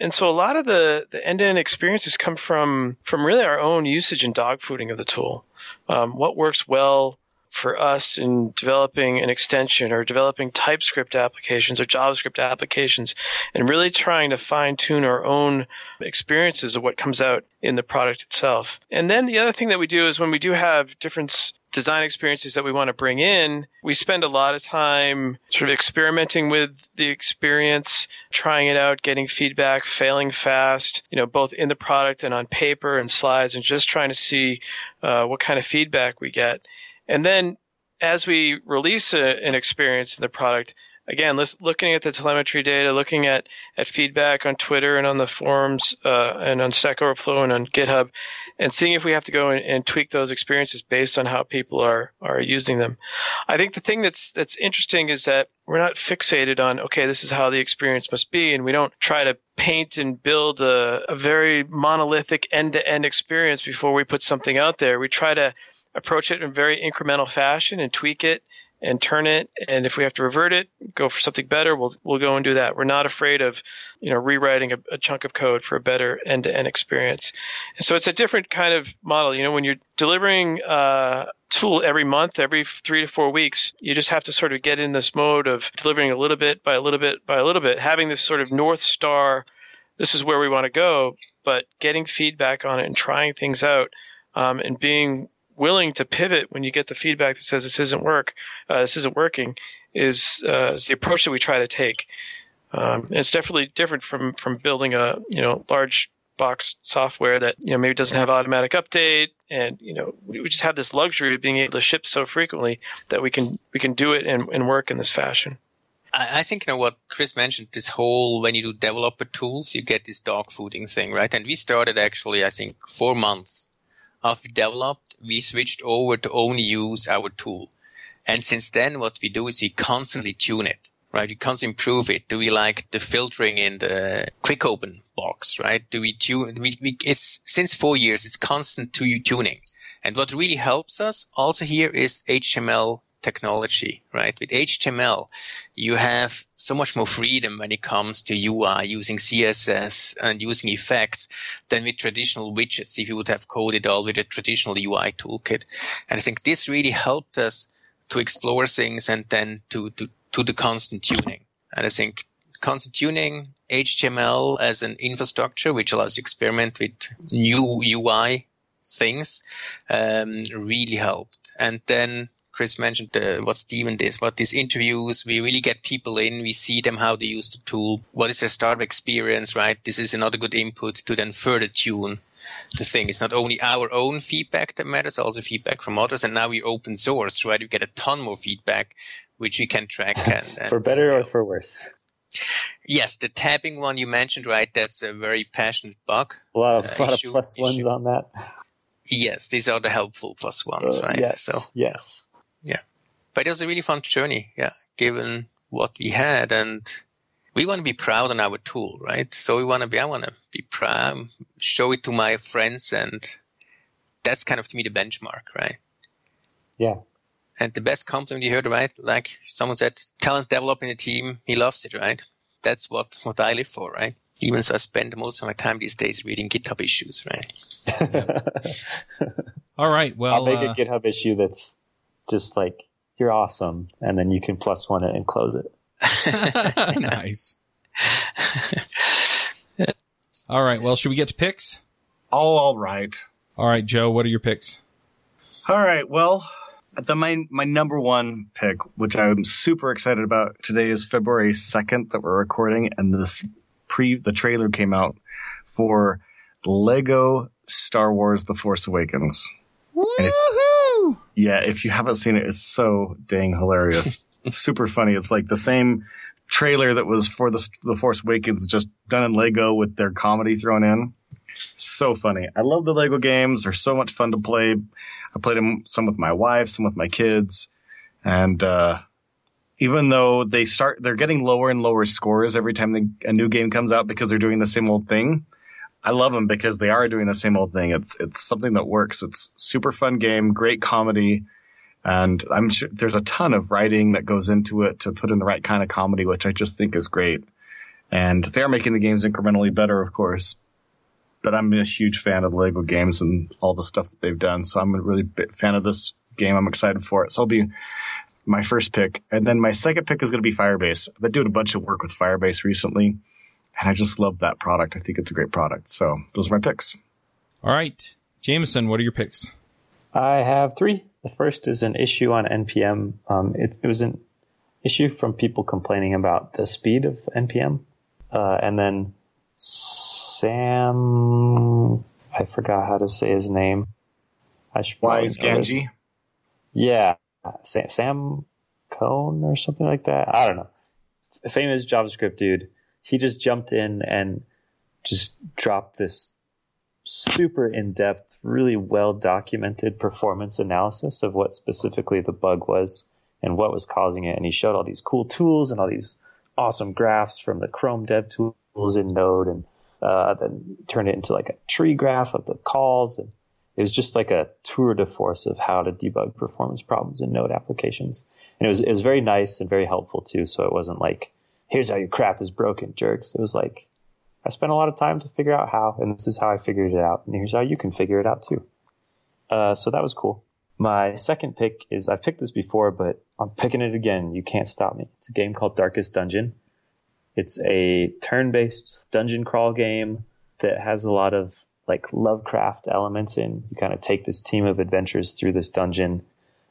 And so a lot of the, the end-to-end experiences come from, from really our own usage and dogfooding of the tool. Um, what works well for us in developing an extension or developing TypeScript applications or JavaScript applications and really trying to fine tune our own experiences of what comes out in the product itself. And then the other thing that we do is when we do have different design experiences that we want to bring in, we spend a lot of time sort of experimenting with the experience, trying it out, getting feedback, failing fast, you know, both in the product and on paper and slides, and just trying to see uh, what kind of feedback we get. And then as we release a, an experience in the product, again, looking at the telemetry data, looking at, at feedback on Twitter and on the forums uh, and on Stack Overflow and on GitHub, and seeing if we have to go and, and, tweak those experiences based on how people are are using them. I think the thing that's that's interesting is that we're not fixated on okay, this is how the experience must be, and we don't try to paint and build a, a very monolithic end to end experience before we put something out there. We try to approach it in very incremental fashion and tweak it and turn it. And if we have to revert it, go for something better, we'll we'll go and do that. We're not afraid of, you know, rewriting a, a chunk of code for a better end to end experience. And so it's a different kind of model. You know, when you're delivering a tool every month, every three to four weeks, you just have to sort of get in this mode of delivering a little bit by a little bit by a little bit, having this sort of north star. This is where we want to go, but getting feedback on it and trying things out, um, and being willing to pivot when you get the feedback that says this isn't work, uh, this isn't working, is, uh, is the approach that we try to take. Um, it's definitely different from from building a you know large box software that you know maybe doesn't have automatic update, and you know we, we just have this luxury of being able to ship so frequently that we can we can do it and, and work in this fashion. I think you know what Chris mentioned. This whole when you do developer tools, you get this dog fooding thing, right? And we started actually, I think, four months after we developed we switched over to only use our tool. And since then, what we do is we constantly tune it, right? We constantly improve it. Do we like the filtering in the quick open box, right? Do we tune, we, we, it's since four years, it's constant tuning. And what really helps us also here is HTML technology, right? With HTML, you have so much more freedom when it comes to UI using CSS and using effects than with traditional widgets if you would have coded all with a traditional UI toolkit. And I think this really helped us to explore things and then to, to, to the constant tuning. And I think constant tuning, HTML as an infrastructure, which allows you to experiment with new UI things, um, really helped. And then Chris mentioned uh, what Steven did, what these interviews, we really get people in, we see them how they use the tool, what is their startup experience, right? This is another good input to then further tune the thing. It's not only our own feedback that matters, also feedback from others. And now we open source, right? We get a ton more feedback, which we can track. And, and for better still. or for worse? Yes, the tabbing one you mentioned, right? That's a very passionate bug. A lot of, uh, lot issue, of plus ones issue. on that. Yes, these are the helpful plus ones, uh, right? Yes. So yes. Yeah. But it was a really fun journey. Yeah. Given what we had and we want to be proud on our tool, right? So we want to be, I want to be proud, show it to my friends and that's kind of to me the benchmark, right? Yeah. And the best compliment you heard, right? Like someone said, talent developing a team, he loves it, right? That's what, what I live for, right? Even so I spend most of my time these days reading GitHub issues, right? All right. Well, I'll make uh, a GitHub issue that's just like you're awesome, and then you can plus one it and close it. nice. All right. Well, should we get to picks? All all right. All right, Joe. What are your picks? All right. Well, the my my number one pick, which I'm super excited about today, is February second that we're recording, and this pre the trailer came out for Lego Star Wars: The Force Awakens. Woohoo! Yeah, if you haven't seen it, it's so dang hilarious. Super funny. It's like the same trailer that was for the the Force Awakens, just done in Lego with their comedy thrown in. So funny. I love the Lego games. They're so much fun to play. I played them some with my wife, some with my kids, and uh, even though they start, they're getting lower and lower scores every time they, a new game comes out because they're doing the same old thing. I love them because they are doing the same old thing. It's it's something that works. It's super fun game, great comedy, and I'm sure there's a ton of writing that goes into it to put in the right kind of comedy, which I just think is great. And they are making the games incrementally better, of course. But I'm a huge fan of Lego games and all the stuff that they've done. So I'm a really big fan of this game. I'm excited for it. So I'll be my first pick. And then my second pick is going to be Firebase. I've been doing a bunch of work with Firebase recently, and I just love that product. I think it's a great product. So those are my picks. All right, Jameson. What are your picks? I have three. The first is an issue on NPM. Um, it, it, was an issue from people complaining about the speed of NPM. Uh, and then Sam, I forgot how to say his name. I should Wise Ganji. Yeah, Sam, Sam Cohn or something like that. I don't know. Famous JavaScript dude. He just jumped in and just dropped this super in depth, really well documented performance analysis of what specifically the bug was and what was causing it. And he showed all these cool tools and all these awesome graphs from the Chrome dev tools in Node and uh, then turned it into like a tree graph of the calls. And it was just like a tour de force of how to debug performance problems in Node applications. And it was, it was very nice and very helpful too. So it wasn't like, here's how your crap is broken, jerks. It was like, I spent a lot of time to figure out how, and this is how I figured it out. And here's how you can figure it out too. Uh, so that was cool. My second pick is I've picked this before, but I'm picking it again. You can't stop me. It's a game called Darkest Dungeon. It's a turn-based dungeon crawl game that has a lot of like Lovecraft elements in. You kind of take this team of adventurers through this dungeon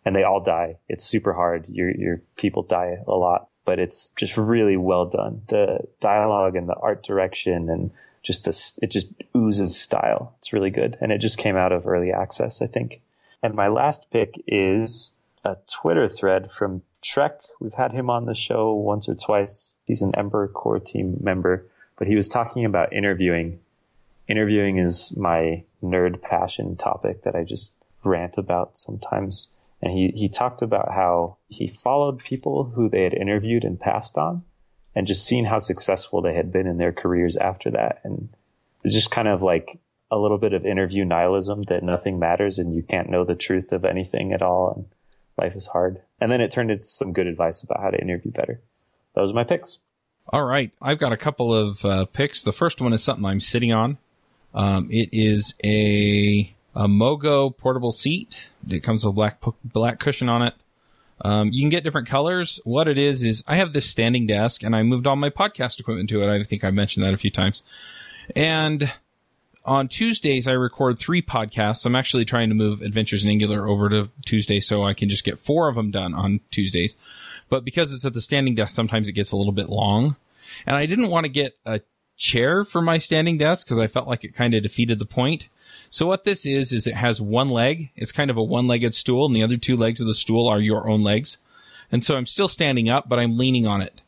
and they all die. It's super hard. Your your people die a lot, but it's just really well done. The dialogue and the art direction and just this it just oozes style. It's really good. And it just came out of early access, I think. And my last pick is a Twitter thread from Trek. We've had him on the show once or twice. He's an Ember core team member, but he was talking about interviewing. Interviewing is my nerd passion topic that I just rant about sometimes. And he, he talked about how he followed people who they had interviewed and passed on and just seen how successful they had been in their careers after that. And it's just kind of like a little bit of interview nihilism that nothing matters and you can't know the truth of anything at all. And life is hard. And then it turned into some good advice about how to interview better. Those are my picks. All right. I've got a couple of uh, picks. The first one is something I'm sitting on. Um, it is a, a Mogo portable seat. It comes with black, black cushion on it. Um, you can get different colors. What it is, is I have this standing desk and I moved all my podcast equipment to it. I think I mentioned that a few times. And on Tuesdays, I record three podcasts. I'm actually trying to move Adventures in Angular over to Tuesday so I can just get four of them done on Tuesdays. But because it's at the standing desk, sometimes it gets a little bit long. And I didn't want to get a chair for my standing desk because I felt like it kind of defeated the point. So what this is, is it has one leg. It's kind of a one-legged stool and the other two legs of the stool are your own legs. And so I'm still standing up, but I'm leaning on it,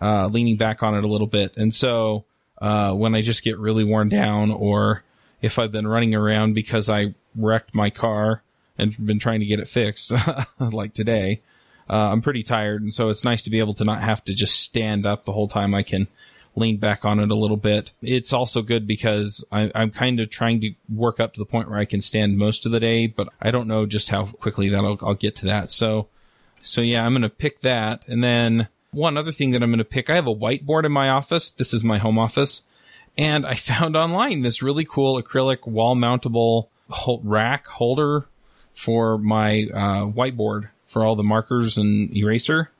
uh, leaning back on it a little bit. And so, uh, when I just get really worn down or if I've been running around because I wrecked my car and been trying to get it fixed, like today. Uh, I'm pretty tired, and so it's nice to be able to not have to just stand up the whole time. I can lean back on it a little bit. It's also good because I, am kind of trying to work up to the point where I can stand most of the day, but I don't know just how quickly that I'll, get to that. So, so yeah, I'm going to pick that. And then one other thing that I'm going to pick, I have a whiteboard in my office. This is my home office and I found online this really cool acrylic wall mountable rack holder for my uh, whiteboard for all the markers and eraser.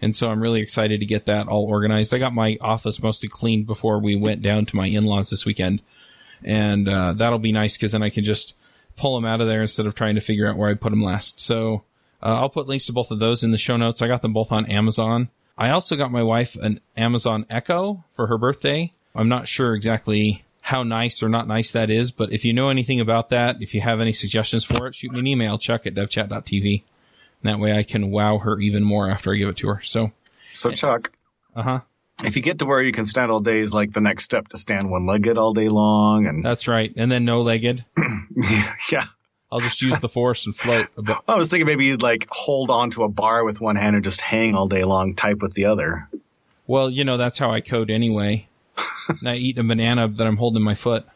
And so I'm really excited to get that all organized. I got my office mostly cleaned before we went down to my in-laws this weekend. And, uh, that'll be nice because then I can just pull them out of there instead of trying to figure out where I put them last. So, uh, I'll put links to both of those in the show notes. I got them both on Amazon. I also got my wife an Amazon Echo for her birthday. I'm not sure exactly how nice or not nice that is, but if you know anything about that, if you have any suggestions for it, shoot me an email, chuck at devchat.tv. That way I can wow her even more after I give it to her. So, So, Chuck, uh huh. if you get to where you can stand all day, is like the next step to stand one legged all day long. And That's right. And then no legged. yeah, I'll just use the force and float a bit. I was thinking maybe you'd like hold on to a bar with one hand and just hang all day long, type with the other. Well, you know, that's how I code anyway. and I eat a banana that I'm holding my foot.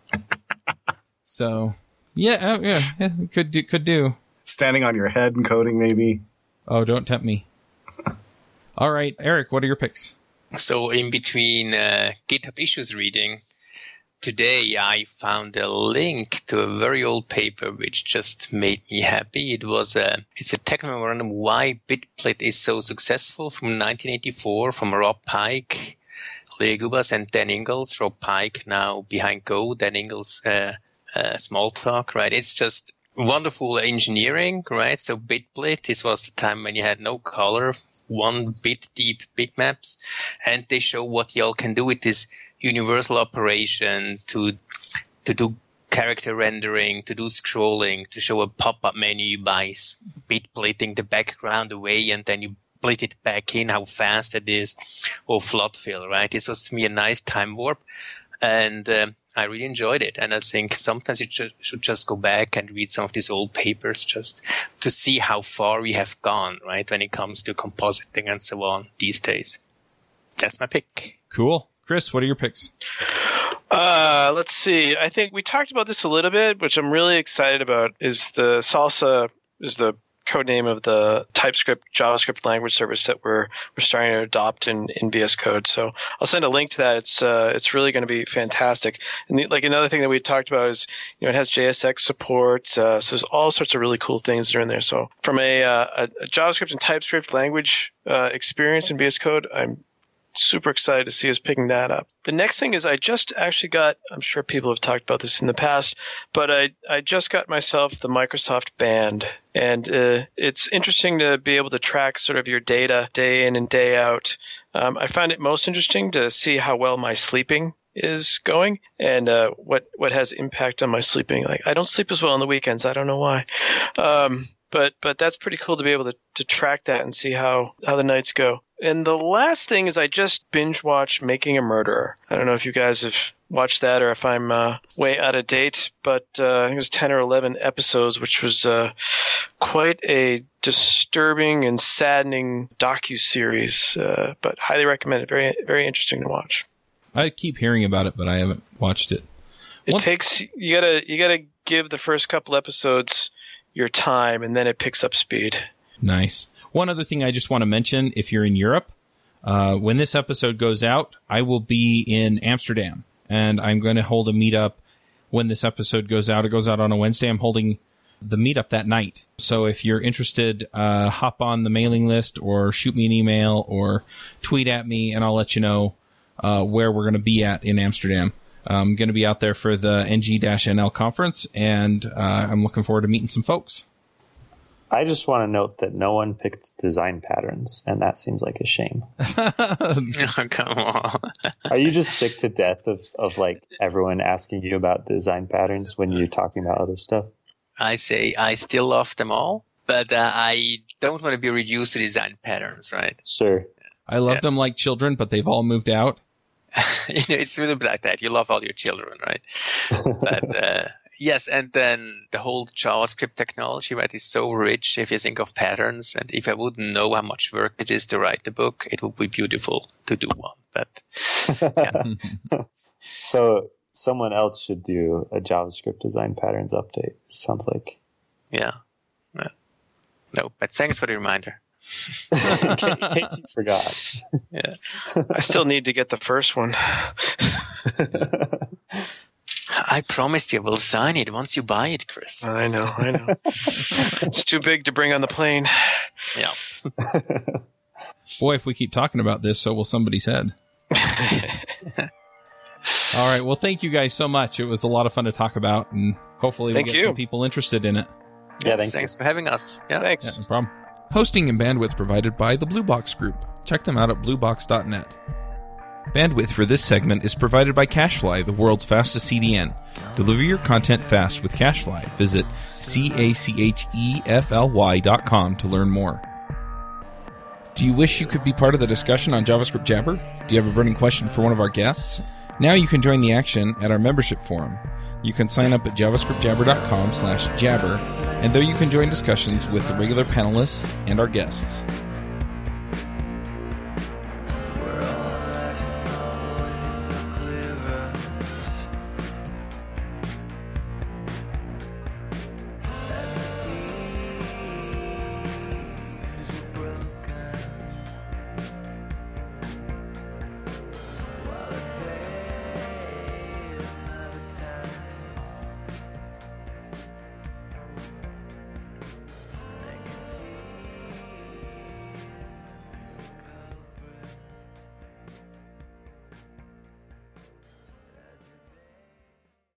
So, yeah, uh, yeah, yeah, could do, could do. Standing on your head and coding, maybe. Oh, don't tempt me. All right, Erich, what are your picks? So in between uh, GitHub issues reading, today I found a link to a very old paper which just made me happy. It was a it's a tech memorandum why BitBlt is so successful from 1984 from Rob Pike, Leo Guibas, and Dan Ingalls. Rob Pike now behind Go, Dan Ingalls uh, uh, Smalltalk. Right? It's just wonderful engineering, right? So BitBlt, this was the time when you had no color, one bit deep bitmaps, and they show what y'all can do with this universal operation to to do character rendering, to do scrolling, to show a pop-up menu by bitplitting the background away, and then you split it back in, how fast it is, or flood fill, right? This was to me a nice time warp, and um, I really enjoyed it. And I think sometimes you ju- should just go back and read some of these old papers just to see how far we have gone, right? When it comes to compositing and so on these days. That's my pick. Cool. Chris, what are your picks? Uh, let's see. I think we talked about this a little bit, which I'm really excited about. Is the Salsa is the code name of the TypeScript JavaScript language service that we're we're starting to adopt in, in VS Code. So I'll send a link to that. It's uh, it's really going to be fantastic. And the, like another thing that we talked about is you know it has JSX support. Uh, so there's all sorts of really cool things that are in there. So from a, uh, a, JavaScript and TypeScript language uh, experience in VS Code, I'm super excited to see us picking that up. The next thing is I just actually got, I'm sure people have talked about this in the past, but I, I just got myself the Microsoft Band. And uh, it's interesting to be able to track sort of your data day in and day out. Um, I find it most interesting to see how well my sleeping is going and uh, what what has impact on my sleeping. Like I don't sleep as well on the weekends. I don't know why. Um, but but that's pretty cool to be able to, to track that and see how, how the nights go. And the last thing is I just binge watched Making a Murderer. I don't know if you guys have watched that or if I'm uh, way out of date, but uh, I think it was 10 or 11 episodes, which was uh, quite a disturbing and saddening docu-series, uh, but highly recommended. Very, very interesting to watch. I keep hearing about it, but I haven't watched it. It One- takes you gotta you gotta give the first couple episodes your time, and then it picks up speed. Nice. One other thing I just want to mention if you're in Europe, uh, when this episode goes out, I will be in Amsterdam and I'm going to hold a meetup when this episode goes out. It goes out on a Wednesday. I'm holding the meetup that night. So if you're interested, uh, hop on the mailing list or shoot me an email or tweet at me and I'll let you know uh, where we're going to be at in Amsterdam. I'm going to be out there for the NG-NL conference and uh, I'm looking forward to meeting some folks. I just want to note that no one picked design patterns, and that seems like a shame. Oh, come on. Are you just sick to death of, of like everyone asking you about design patterns when you're talking about other stuff? I say I still love them all, but uh, I don't want to be reduced to design patterns, right? Sure. I love Yeah. them like children, but they've all moved out. you know, it's really like that. You love all your children, right? but uh, yes, and then the whole JavaScript technology, right, is so rich if you think of patterns. And if I wouldn't know how much work it is to write the book, it would be beautiful to do one. But So someone else should do a JavaScript design patterns update. Sounds like. yeah, yeah. no. But thanks for the reminder. in case you forgot. Yeah, I still need to get the first one. I promised you we'll sign it once you buy it, Chris. I know, I know. it's too big to bring on the plane. Yeah. Boy, if we keep talking about this, so will somebody's head. All right. Well, thank you guys so much. It was a lot of fun to talk about, and hopefully Thank we get you. some people interested in it. Yeah, thanks. Thanks for having us. Yeah. Thanks. Yeah, no problem. Hosting and bandwidth provided by the Blue Box Group. Check them out at bluebox.net. Bandwidth for this segment is provided by CacheFly, the world's fastest CDN. Deliver your content fast with CacheFly. Visit C-A-C-H-E-F-L-Y dot com to learn more. Do you wish you could be part of the discussion on JavaScript Jabber? Do you have a burning question for one of our guests? Now you can join the action at our membership forum. You can sign up at javascriptjabber.com slash jabber, and there you can join discussions with the regular panelists and our guests.